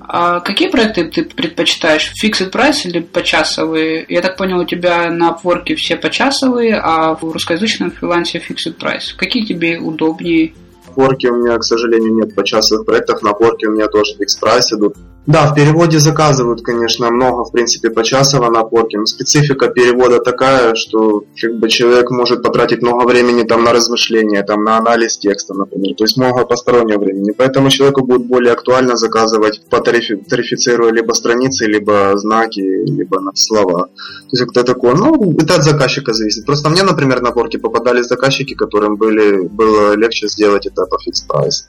А какие проекты ты предпочитаешь? Fixed price или почасовые? Я так понял, у тебя на Upwork все почасовые, а в русскоязычном фрилансе fixed price. Какие тебе удобнее? Порки у меня, к сожалению, нет по часовых проектах. На порке у меня тоже фикс прайс идут. Да, в переводе заказывают, конечно, много, в принципе, почасово на порке. Но специфика перевода такая, что как бы, человек может потратить много времени там на размышления, там, на анализ текста, например. То есть много постороннего времени. Поэтому человеку будет более актуально заказывать по тарифи, тарифицируя либо страницы, либо знаки, либо слова. То есть это такое, ну, это от заказчика зависит. Просто мне, например, на порке попадались заказчики, которым были, было легче сделать это по фикс прайс.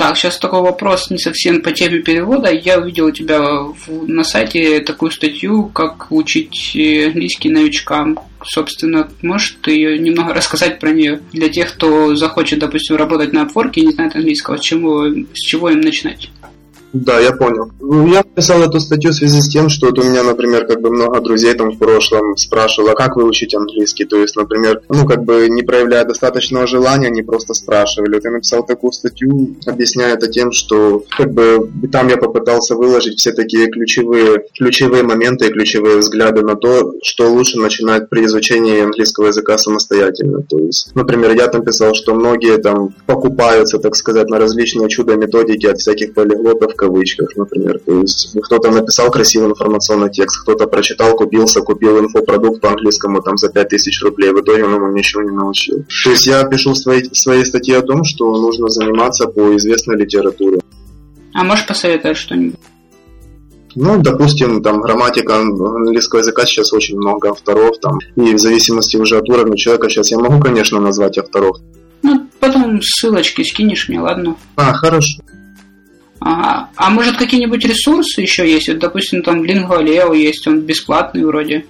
Так, сейчас такой вопрос не совсем по теме перевода. Я увидел у тебя в, на сайте такую статью, как учить английский новичкам. Собственно, можешь ты ее немного рассказать про нее для тех, кто захочет, допустим, работать на Upwork и не знает английского, с чего, с чего им начинать? Да, я понял. Ну, я писал эту статью в связи с тем, что вот у меня, например, как бы много друзей там в прошлом спрашивало, как выучить английский. То есть, например, ну, как бы не проявляя достаточного желания, они просто спрашивали. Вот я написал такую статью, объясняя это тем, что как бы там я попытался выложить все такие ключевые, ключевые моменты и ключевые взгляды на то, что лучше начинать при изучении английского языка самостоятельно. То есть, например, я там писал, что многие там покупаются, так сказать, на различные чудо-методики от всяких полиглотов, кавычках, например. То есть кто-то написал красивый информационный текст, кто-то прочитал, купился, купил инфопродукт по английскому там за 5000 рублей, в итоге он ему ничего не научил. То есть я пишу в своей, в своей статье о том, что нужно заниматься по известной литературе. А можешь посоветовать что-нибудь? Ну, допустим, там грамматика английского языка сейчас очень много авторов, там, и в зависимости уже от уровня человека, сейчас я могу, конечно, назвать авторов. Ну, потом ссылочки скинешь мне, ладно? А, хорошо. Ага. А может какие-нибудь ресурсы еще есть? Вот, допустим, там Lingua есть, он бесплатный вроде.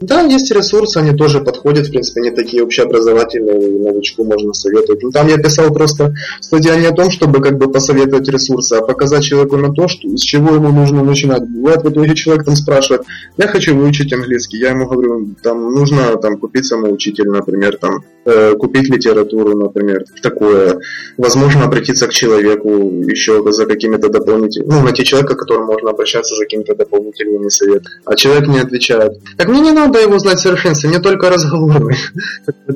Да, есть ресурсы, они тоже подходят, в принципе, они такие общеобразовательные, новичку можно советовать. Ну, там я писал просто статья не о том, чтобы как бы посоветовать ресурсы, а показать человеку на то, что, с чего ему нужно начинать. Бывает, в итоге человек там спрашивает, я хочу выучить английский, я ему говорю, там нужно там купить самоучитель, например, там э, купить литературу, например, такое. Возможно, обратиться к человеку еще за какими-то дополнительными, ну, найти человека, к которому можно обращаться за какими-то дополнительными советами. А человек не отвечает. Так мне не надо надо его знать совершенстве, не только разговорный.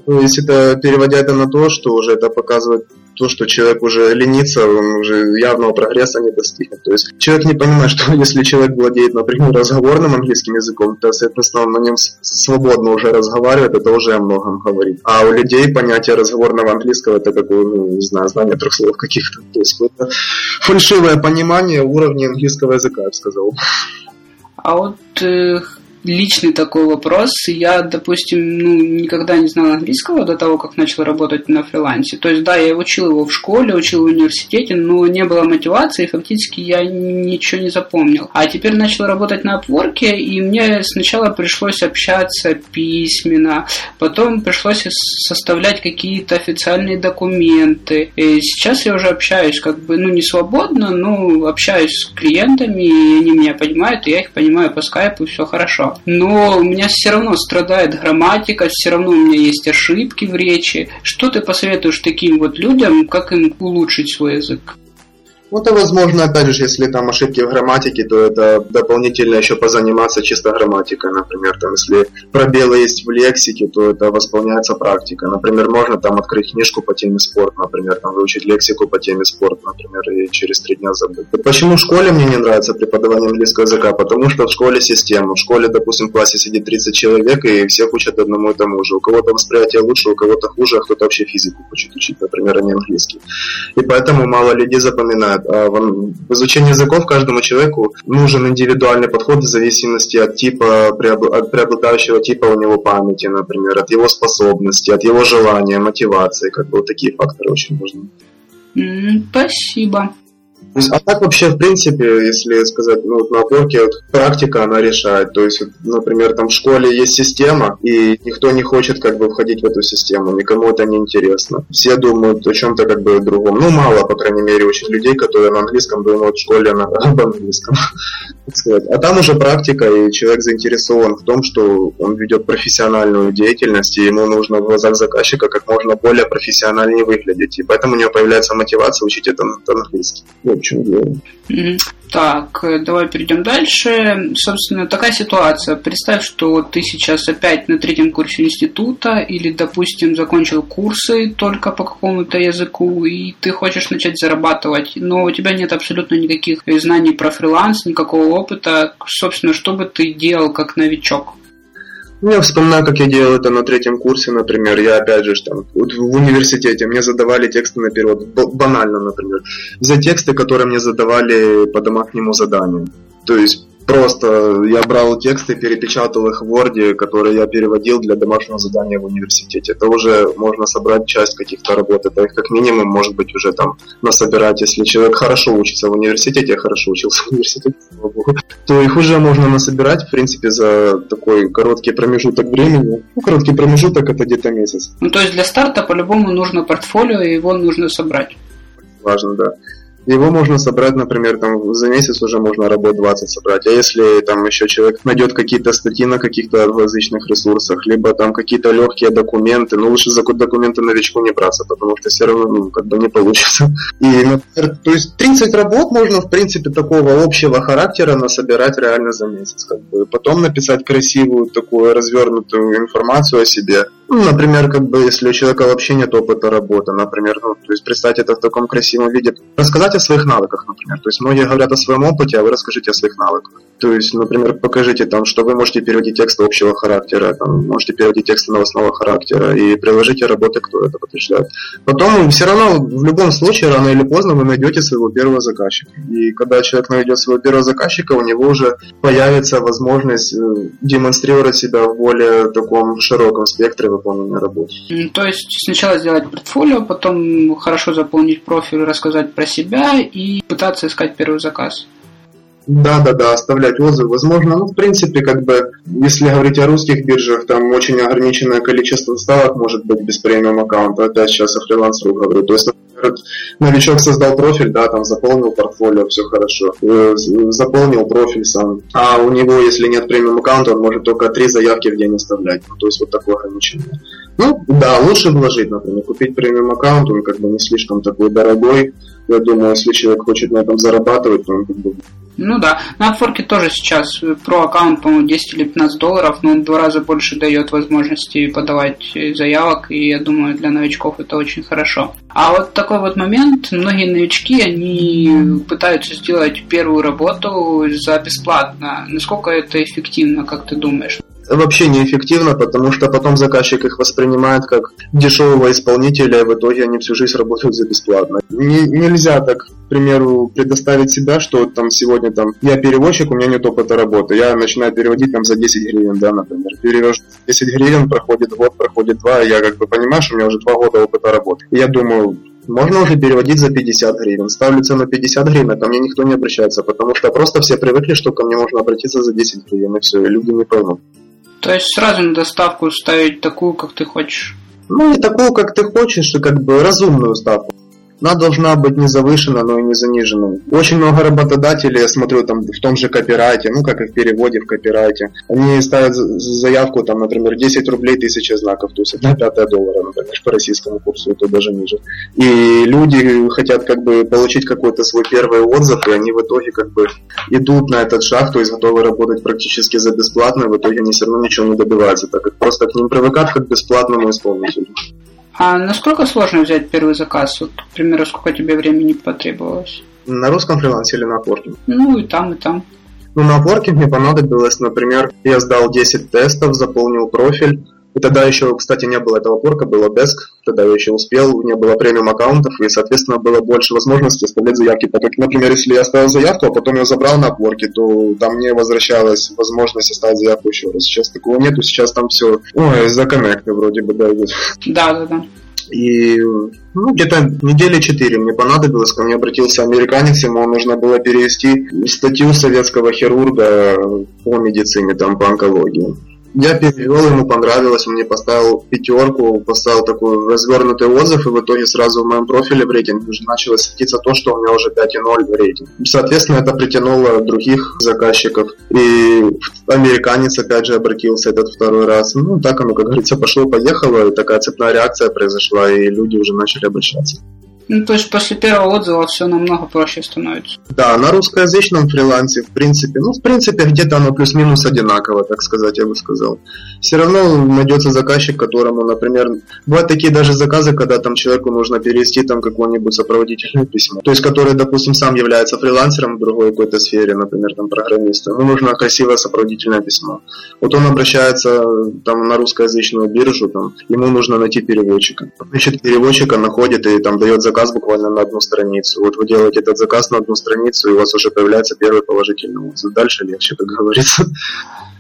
То есть это переводя это на то, что уже это показывает то, что человек уже ленится, он уже явного прогресса не достигнет. То есть человек не понимает, что если человек владеет, например, разговорным английским языком, то, соответственно, он на нем свободно уже разговаривает, это уже о многом говорит. А у людей понятие разговорного английского это какое, ну, не знаю, знание трех слов каких-то. То есть это фальшивое понимание уровня английского языка, я бы сказал. А вот э, личный такой вопрос. Я, допустим, ну, никогда не знал английского до того, как начал работать на фрилансе. То есть, да, я учил его в школе, учил в университете, но не было мотивации, и фактически я ничего не запомнил. А теперь начал работать на Upwork, и мне сначала пришлось общаться письменно, потом пришлось составлять какие-то официальные документы. И сейчас я уже общаюсь как бы, ну, не свободно, но общаюсь с клиентами, и они меня понимают, и я их понимаю по скайпу, и все хорошо но у меня все равно страдает грамматика, все равно у меня есть ошибки в речи. Что ты посоветуешь таким вот людям, как им улучшить свой язык? Ну, это возможно, опять же, если там ошибки в грамматике, то это дополнительно еще позаниматься чисто грамматикой, например, там, если пробелы есть в лексике, то это восполняется практика. Например, можно там открыть книжку по теме спорт, например, там выучить лексику по теме спорт, например, и через три дня забыть. Почему в школе мне не нравится преподавание английского языка? Потому что в школе система. В школе, допустим, в классе сидит 30 человек, и всех учат одному и тому же. У кого-то восприятие лучше, у кого-то хуже, а кто-то вообще физику хочет учить, например, а не английский. И поэтому мало людей запоминают знает. А в изучении языков каждому человеку нужен индивидуальный подход в зависимости от типа, от преобладающего типа у него памяти, например, от его способности, от его желания, мотивации. Как бы вот такие факторы очень важны. Спасибо. А так вообще, в принципе, если сказать, ну, на опорке вот, практика, она решает. То есть, например, там в школе есть система, и никто не хочет как бы входить в эту систему, никому это не интересно. Все думают о чем-то как бы другом. Ну, мало, по крайней мере, очень людей, которые на английском думают в школе на, об английском. А там уже практика, и человек заинтересован в том, что он ведет профессиональную деятельность, и ему нужно в глазах заказчика как можно более профессиональнее выглядеть. И поэтому у него появляется мотивация учить это на английский чем. Так, давай перейдем дальше. Собственно, такая ситуация. Представь, что ты сейчас опять на третьем курсе института или, допустим, закончил курсы только по какому-то языку, и ты хочешь начать зарабатывать, но у тебя нет абсолютно никаких знаний про фриланс, никакого опыта. Собственно, что бы ты делал как новичок? Я вспоминаю, как я делал это на третьем курсе, например. Я, опять же, там, в университете мне задавали тексты на перевод. Банально, например. За тексты, которые мне задавали по домашнему заданию. То есть Просто я брал тексты, перепечатал их в Word, которые я переводил для домашнего задания в университете. Это уже можно собрать часть каких-то работ. Это их как минимум может быть уже там насобирать. Если человек хорошо учится в университете, я хорошо учился в университете, слава богу, то их уже можно насобирать, в принципе, за такой короткий промежуток времени. Ну, короткий промежуток это где-то месяц. Ну, то есть для старта по-любому нужно портфолио, и его нужно собрать. Важно, да. Его можно собрать, например, там за месяц уже можно работ 20 собрать. А если там еще человек найдет какие-то статьи на каких-то различных ресурсах, либо там какие-то легкие документы, ну лучше за документы новичку не браться, потому что все равно ну, как бы не получится. И, например, то есть 30 работ можно, в принципе, такого общего характера насобирать реально за месяц. Как бы. Потом написать красивую такую развернутую информацию о себе, Ну, например, как бы, если у человека вообще нет опыта работы, например, ну, то есть представить это в таком красивом виде. Рассказать о своих навыках, например. То есть многие говорят о своем опыте, а вы расскажите о своих навыках. То есть, например, покажите там, что вы можете переводить тексты общего характера, там, можете переводить тексты новостного характера и приложите работы, кто это подтверждает. Потом все равно, в любом случае, рано или поздно вы найдете своего первого заказчика. И когда человек найдет своего первого заказчика, у него уже появится возможность э, демонстрировать себя в более таком широком спектре выполнения работы. То есть сначала сделать портфолио, потом хорошо заполнить профиль, рассказать про себя и пытаться искать первый заказ. Да, да, да, оставлять отзывы. Возможно, ну, в принципе, как бы, если говорить о русских биржах, там очень ограниченное количество ставок может быть без премиум аккаунта. Опять сейчас о фрилансеру говорю. То есть, новичок создал профиль, да, там заполнил портфолио, все хорошо. Э, заполнил профиль сам. А у него, если нет премиум аккаунта, он может только три заявки в день оставлять. Ну, то есть, вот такое ограничение. Ну, да, лучше вложить, например, купить премиум аккаунт, он как бы не слишком такой дорогой. Я думаю, если человек хочет на этом зарабатывать, то он как бы ну да, на Upwork тоже сейчас про аккаунт, по-моему, 10 или 15 долларов, но он в два раза больше дает возможности подавать заявок, и я думаю, для новичков это очень хорошо. А вот такой вот момент, многие новички, они пытаются сделать первую работу за бесплатно. Насколько это эффективно, как ты думаешь? Вообще неэффективно, потому что потом заказчик их воспринимает как дешевого исполнителя, и в итоге они всю жизнь работают за бесплатно. Не, нельзя так, к примеру, предоставить себя, что там сегодня там я переводчик, у меня нет опыта работы, я начинаю переводить там за 10 гривен, да, например. Перевожу 10 гривен, проходит год, проходит два, я как бы понимаю, что у меня уже два года опыта работы. И я думаю, можно уже переводить за 50 гривен. Ставлю цену 50 гривен, а ко мне никто не обращается, потому что просто все привыкли, что ко мне можно обратиться за 10 гривен, и все, и люди не поймут. То есть сразу на доставку ставить такую, как ты хочешь? Ну, не такую, как ты хочешь, и как бы разумную ставку она должна быть не завышена, но и не занижена. Очень много работодателей, я смотрю, там в том же копирайте, ну как и в переводе в копирайте, они ставят заявку, там, например, 10 рублей тысяча знаков, то есть 1 пятая доллара, например, по российскому курсу, это даже ниже. И люди хотят как бы получить какой-то свой первый отзыв, и они в итоге как бы идут на этот шаг, то есть готовы работать практически за бесплатно, и в итоге они все равно ничего не добиваются, так как просто к ним привыкать как к бесплатному исполнителю. А насколько сложно взять первый заказ? Вот, к примеру, сколько тебе времени потребовалось? На русском фрилансе или на Upwork? Ну и там, и там. Ну, на Upwork мне понадобилось, например, я сдал 10 тестов, заполнил профиль, и тогда еще, кстати, не было этого порка, было Desk, тогда я еще успел, не было премиум аккаунтов, и, соответственно, было больше возможностей оставлять заявки. Так как, например, если я оставил заявку, а потом ее забрал на порке, то там мне возвращалась возможность оставить заявку еще раз. Сейчас такого нету, сейчас там все, ой, за коннекты вроде бы, да, идет. Да, да, да. И ну, где-то недели четыре мне понадобилось, ко мне обратился американец, ему нужно было перевести статью советского хирурга по медицине, там, по онкологии. Я перевел, ему понравилось, он мне поставил пятерку, поставил такой развернутый отзыв, и в итоге сразу в моем профиле в рейтинге уже начало светиться то, что у меня уже 5,0 в рейтинге. Соответственно, это притянуло других заказчиков. И американец опять же обратился этот второй раз. Ну, так оно, как говорится, пошло-поехало, и такая цепная реакция произошла, и люди уже начали обращаться. Ну, то есть после первого отзыва все намного проще становится. Да, на русскоязычном фрилансе, в принципе, ну, в принципе, где-то оно плюс-минус одинаково, так сказать, я бы сказал. Все равно найдется заказчик, которому, например, бывают такие даже заказы, когда там человеку нужно перевести там какое-нибудь сопроводительное письмо. То есть, который, допустим, сам является фрилансером в другой какой-то сфере, например, там программистом. Ему нужно красивое сопроводительное письмо. Вот он обращается там на русскоязычную биржу, там, ему нужно найти переводчика. Ищет переводчика, находит и там дает заказ заказ буквально на одну страницу. Вот вы делаете этот заказ на одну страницу, и у вас уже появляется первый положительный отзыв. Дальше легче, как говорится.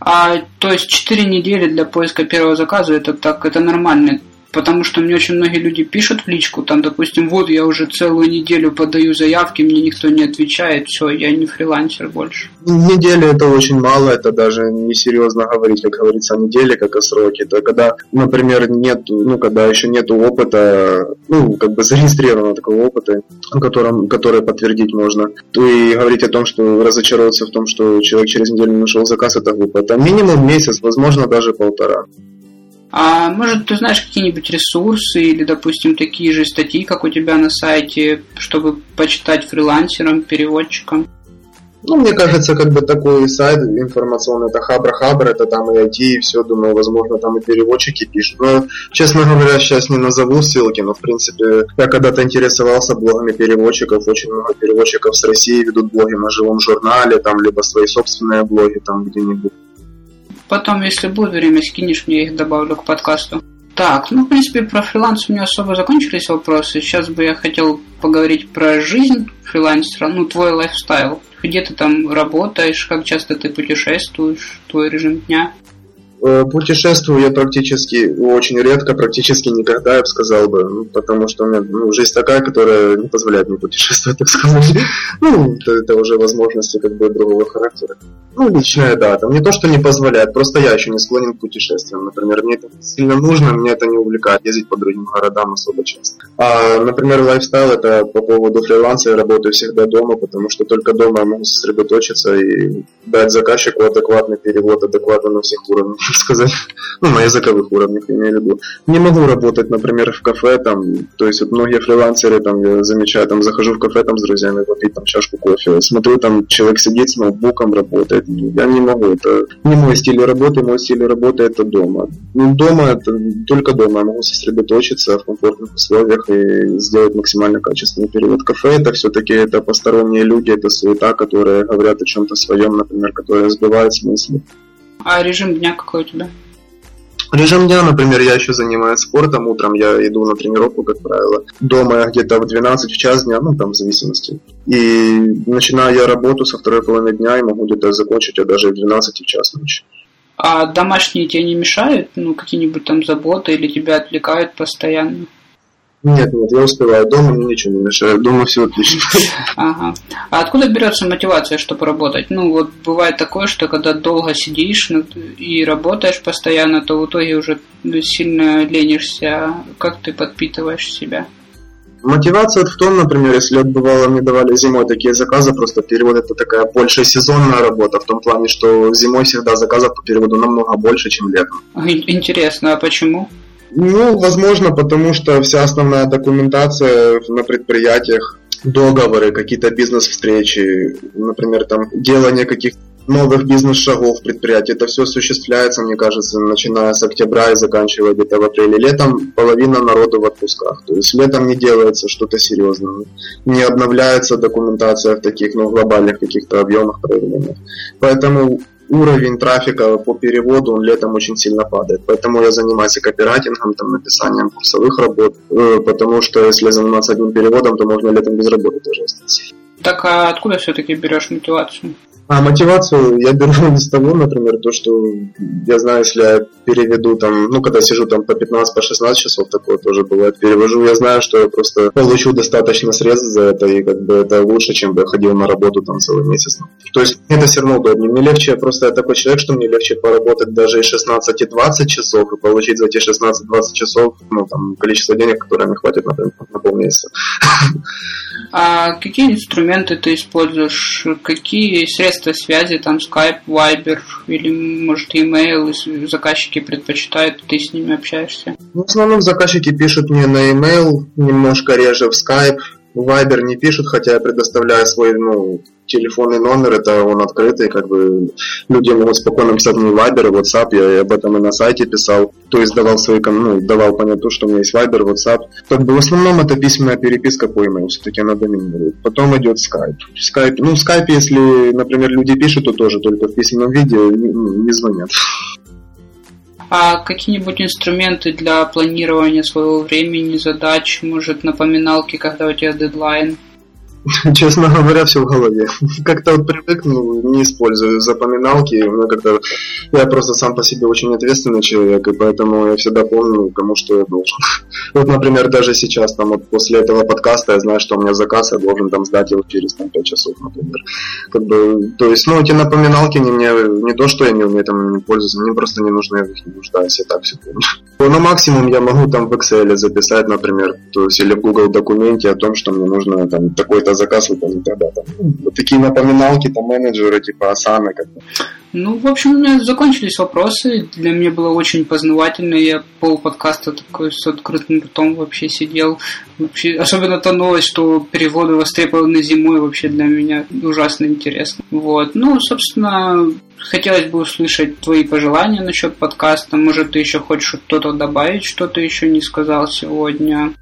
А, то есть 4 недели для поиска первого заказа, это так, это нормальный Потому что мне очень многие люди пишут в личку, там, допустим, вот я уже целую неделю подаю заявки, мне никто не отвечает, все, я не фрилансер больше. Неделя это очень мало, это даже не серьезно говорить, как говорится, о неделе, как о сроке. Это когда, например, нет, ну, когда еще нет опыта, ну, как бы зарегистрированного такого опыта, которым, который подтвердить можно, то и говорить о том, что разочароваться в том, что человек через неделю нашел заказ, это глупо. Это минимум месяц, возможно, даже полтора. А может, ты знаешь какие-нибудь ресурсы или, допустим, такие же статьи, как у тебя на сайте, чтобы почитать фрилансерам, переводчикам? Ну, мне кажется, как бы такой сайт информационный, это Хабра-Хабр, это там и IT, и все, думаю, возможно, там и переводчики пишут. Но, честно говоря, сейчас не назову ссылки, но, в принципе, я когда-то интересовался блогами переводчиков, очень много переводчиков с России ведут блоги на живом журнале, там, либо свои собственные блоги там где-нибудь. Потом, если будет время, скинешь мне их, добавлю к подкасту. Так, ну, в принципе, про фриланс у меня особо закончились вопросы. Сейчас бы я хотел поговорить про жизнь фрилансера, ну, твой лайфстайл. Где ты там работаешь, как часто ты путешествуешь, твой режим дня? Э, путешествую я практически очень редко, практически никогда, я бы сказал бы, ну, потому что у меня ну, жизнь такая, которая не позволяет мне путешествовать, так сказать. Ну, это, это уже возможности как бы другого характера. Ну, личная дата. Мне то, что не позволяет, просто я еще не склонен к путешествиям. Например, мне это сильно нужно, мне это не увлекает, ездить по другим городам особо часто. А, например, лайфстайл, это по поводу фриланса, я работаю всегда дома, потому что только дома я могу сосредоточиться и дать заказчику адекватный перевод, адекватно на всех уровнях сказать, ну, на языковых уровнях, я имею в виду. Не могу работать, например, в кафе, там, то есть вот многие фрилансеры, там, я замечаю, там, захожу в кафе, там, с друзьями, попить, там, чашку кофе, смотрю, там, человек сидит с ноутбуком, работает, я не могу, это не мой стиль работы, мой стиль работы это дома. Ну, дома, это только дома, я могу сосредоточиться в комфортных условиях и сделать максимально качественный перевод. Кафе это все-таки это посторонние люди, это суета, которые говорят о чем-то своем, например, которые сбивают смысл. А режим дня какой у тебя? Режим дня, например, я еще занимаюсь спортом. Утром я иду на тренировку, как правило. Дома я где-то в 12 в час дня, ну там в зависимости. И начинаю я работу со второй половины дня и могу где-то закончить я даже в 12 в час ночи. А домашние тебе не мешают? Ну, какие-нибудь там заботы или тебя отвлекают постоянно? Нет, нет, я успеваю. Дома мне ничего не мешает. Дома все отлично. Ага. А откуда берется мотивация, чтобы работать? Ну, вот бывает такое, что когда долго сидишь и работаешь постоянно, то в итоге уже сильно ленишься. Как ты подпитываешь себя? Мотивация в том, например, если вот бывало мне давали зимой такие заказы, просто перевод это такая больше сезонная работа, в том плане, что зимой всегда заказов по переводу намного больше, чем летом. Интересно, а почему? Ну, возможно, потому что вся основная документация на предприятиях, договоры, какие-то бизнес-встречи, например, там делание каких новых бизнес-шагов предприятий. Это все осуществляется, мне кажется, начиная с октября и заканчивая где-то в апреле. Летом половина народу в отпусках. То есть летом не делается что-то серьезное. Не обновляется документация в таких ну, глобальных каких-то объемах проявлениях. Поэтому уровень трафика по переводу он летом очень сильно падает. Поэтому я занимаюсь и копирайтингом, там, написанием курсовых работ, э, потому что если заниматься одним переводом, то можно летом без работы тоже остаться. Так а откуда все-таки берешь мотивацию? А мотивацию я беру с того, например, то, что я знаю, если я переведу там, ну, когда сижу там по 15, по 16 часов, такое тоже бывает, перевожу, я знаю, что я просто получу достаточно средств за это, и как бы это лучше, чем бы я ходил на работу там целый месяц. То есть мне это все равно удобнее. Мне легче, просто я такой человек, что мне легче поработать даже и 16, и 20 часов, и получить за эти 16-20 часов, ну, там, количество денег, которое мне хватит, например, на полмесяца. А какие инструменты ты используешь? Какие средства связи, там Skype, Viber или, может, email, если заказчики предпочитают, ты с ними общаешься? В основном заказчики пишут мне на email, немножко реже в Skype, Вайбер не пишут, хотя я предоставляю свой ну, телефонный номер, это он открытый, как бы люди могут спокойно писать мне Вайбер и WhatsApp, я об этом и на сайте писал, то есть давал свои, ну, давал понять то, что у меня есть Вайбер, WhatsApp. Как бы в основном это письменная переписка по email, все-таки она доминирует. Потом идет Skype. Skype, ну, в Skype, если, например, люди пишут, то тоже только в письменном виде не, не звонят. А какие-нибудь инструменты для планирования своего времени, задач, может, напоминалки, когда у тебя дедлайн? Честно говоря, все в голове. Как-то вот привык, ну, не использую запоминалки. Ну, как-то я просто сам по себе очень ответственный человек, и поэтому я всегда помню, кому что я должен. Вот, например, даже сейчас, там, вот после этого подкаста я знаю, что у меня заказ, я должен там сдать его через там, 5 часов, например. Как бы, то есть, ну, эти напоминалки не мне, не то, что я не умею там не пользоваться, мне просто не нужны, я в них не нуждаюсь, я так все помню. На максимум я могу там в Excel записать, например, то есть или в Google документе о том, что мне нужно там такой-то заказ выполнить тогда. Там, вот такие напоминалки, там менеджеры типа Асана как-то. Ну, в общем, у меня закончились вопросы. Для меня было очень познавательно. Я пол подкаста такой с открытым ртом вообще сидел. Вообще, особенно та новость, что переводы востребованы зимой, вообще для меня ужасно интересно. Вот. Ну, собственно, хотелось бы услышать твои пожелания насчет подкаста. Может, ты еще хочешь что-то добавить, что ты еще не сказал сегодня?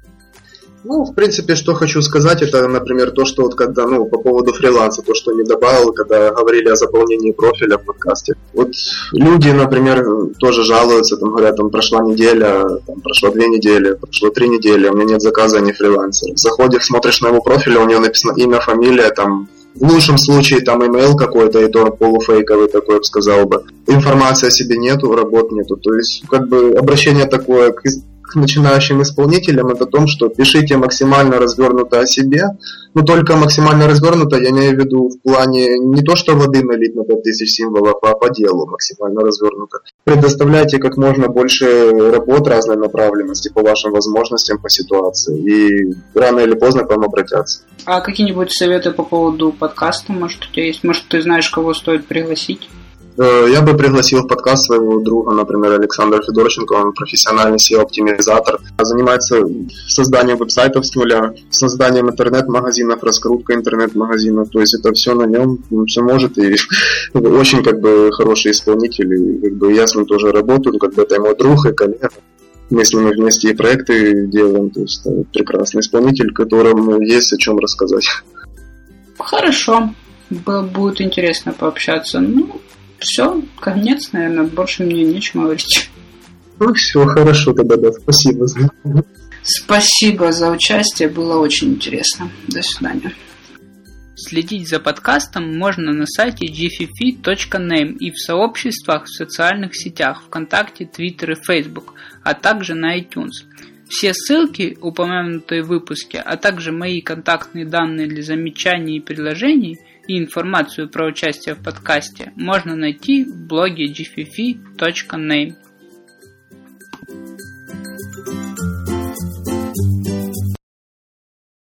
Ну, в принципе, что хочу сказать, это, например, то, что вот когда, ну, по поводу фриланса, то, что не добавил, когда говорили о заполнении профиля в подкасте. Вот люди, например, тоже жалуются, там говорят, там прошла неделя, там прошло две недели, прошло три недели, у меня нет заказа, не фрилансер. Заходишь, смотришь на его профиль, у него написано имя, фамилия, там в лучшем случае там имейл какой-то, и то полуфейковый такой, я бы сказал бы. Информации о себе нету, работ нету. То есть, как бы обращение такое к к начинающим исполнителям, это о том, что пишите максимально развернуто о себе, но только максимально развернуто я имею в виду в плане не то, что воды налить на 5000 символов, а по делу максимально развернуто. Предоставляйте как можно больше работ разной направленности по вашим возможностям, по ситуации, и рано или поздно к вам обратятся. А какие-нибудь советы по поводу подкаста, может, у тебя есть? Может, ты знаешь, кого стоит пригласить? Э, я бы пригласил в подкаст своего друга, например, Александра Федорченко, он профессиональный SEO-оптимизатор, занимается созданием веб-сайтов с нуля, созданием интернет-магазинов, раскруткой интернет-магазина, то есть это все на нем, он все может, и очень как бы хороший исполнитель, и как бы я с ним тоже работаю, как бы это мой друг и коллега. Мы с ним вместе и проекты делаем, то есть прекрасный исполнитель, которому есть о чем рассказать. Хорошо, будет интересно пообщаться. Ну, все, конец, наверное, больше мне нечего говорить. Ну все, хорошо тогда, да, спасибо. Спасибо за участие, было очень интересно. До свидания. Следить за подкастом можно на сайте gffi.name и в сообществах в социальных сетях ВКонтакте, Твиттер и Facebook, а также на iTunes. Все ссылки, упомянутые в выпуске, а также мои контактные данные для замечаний и предложений и информацию про участие в подкасте можно найти в блоге gffi.name.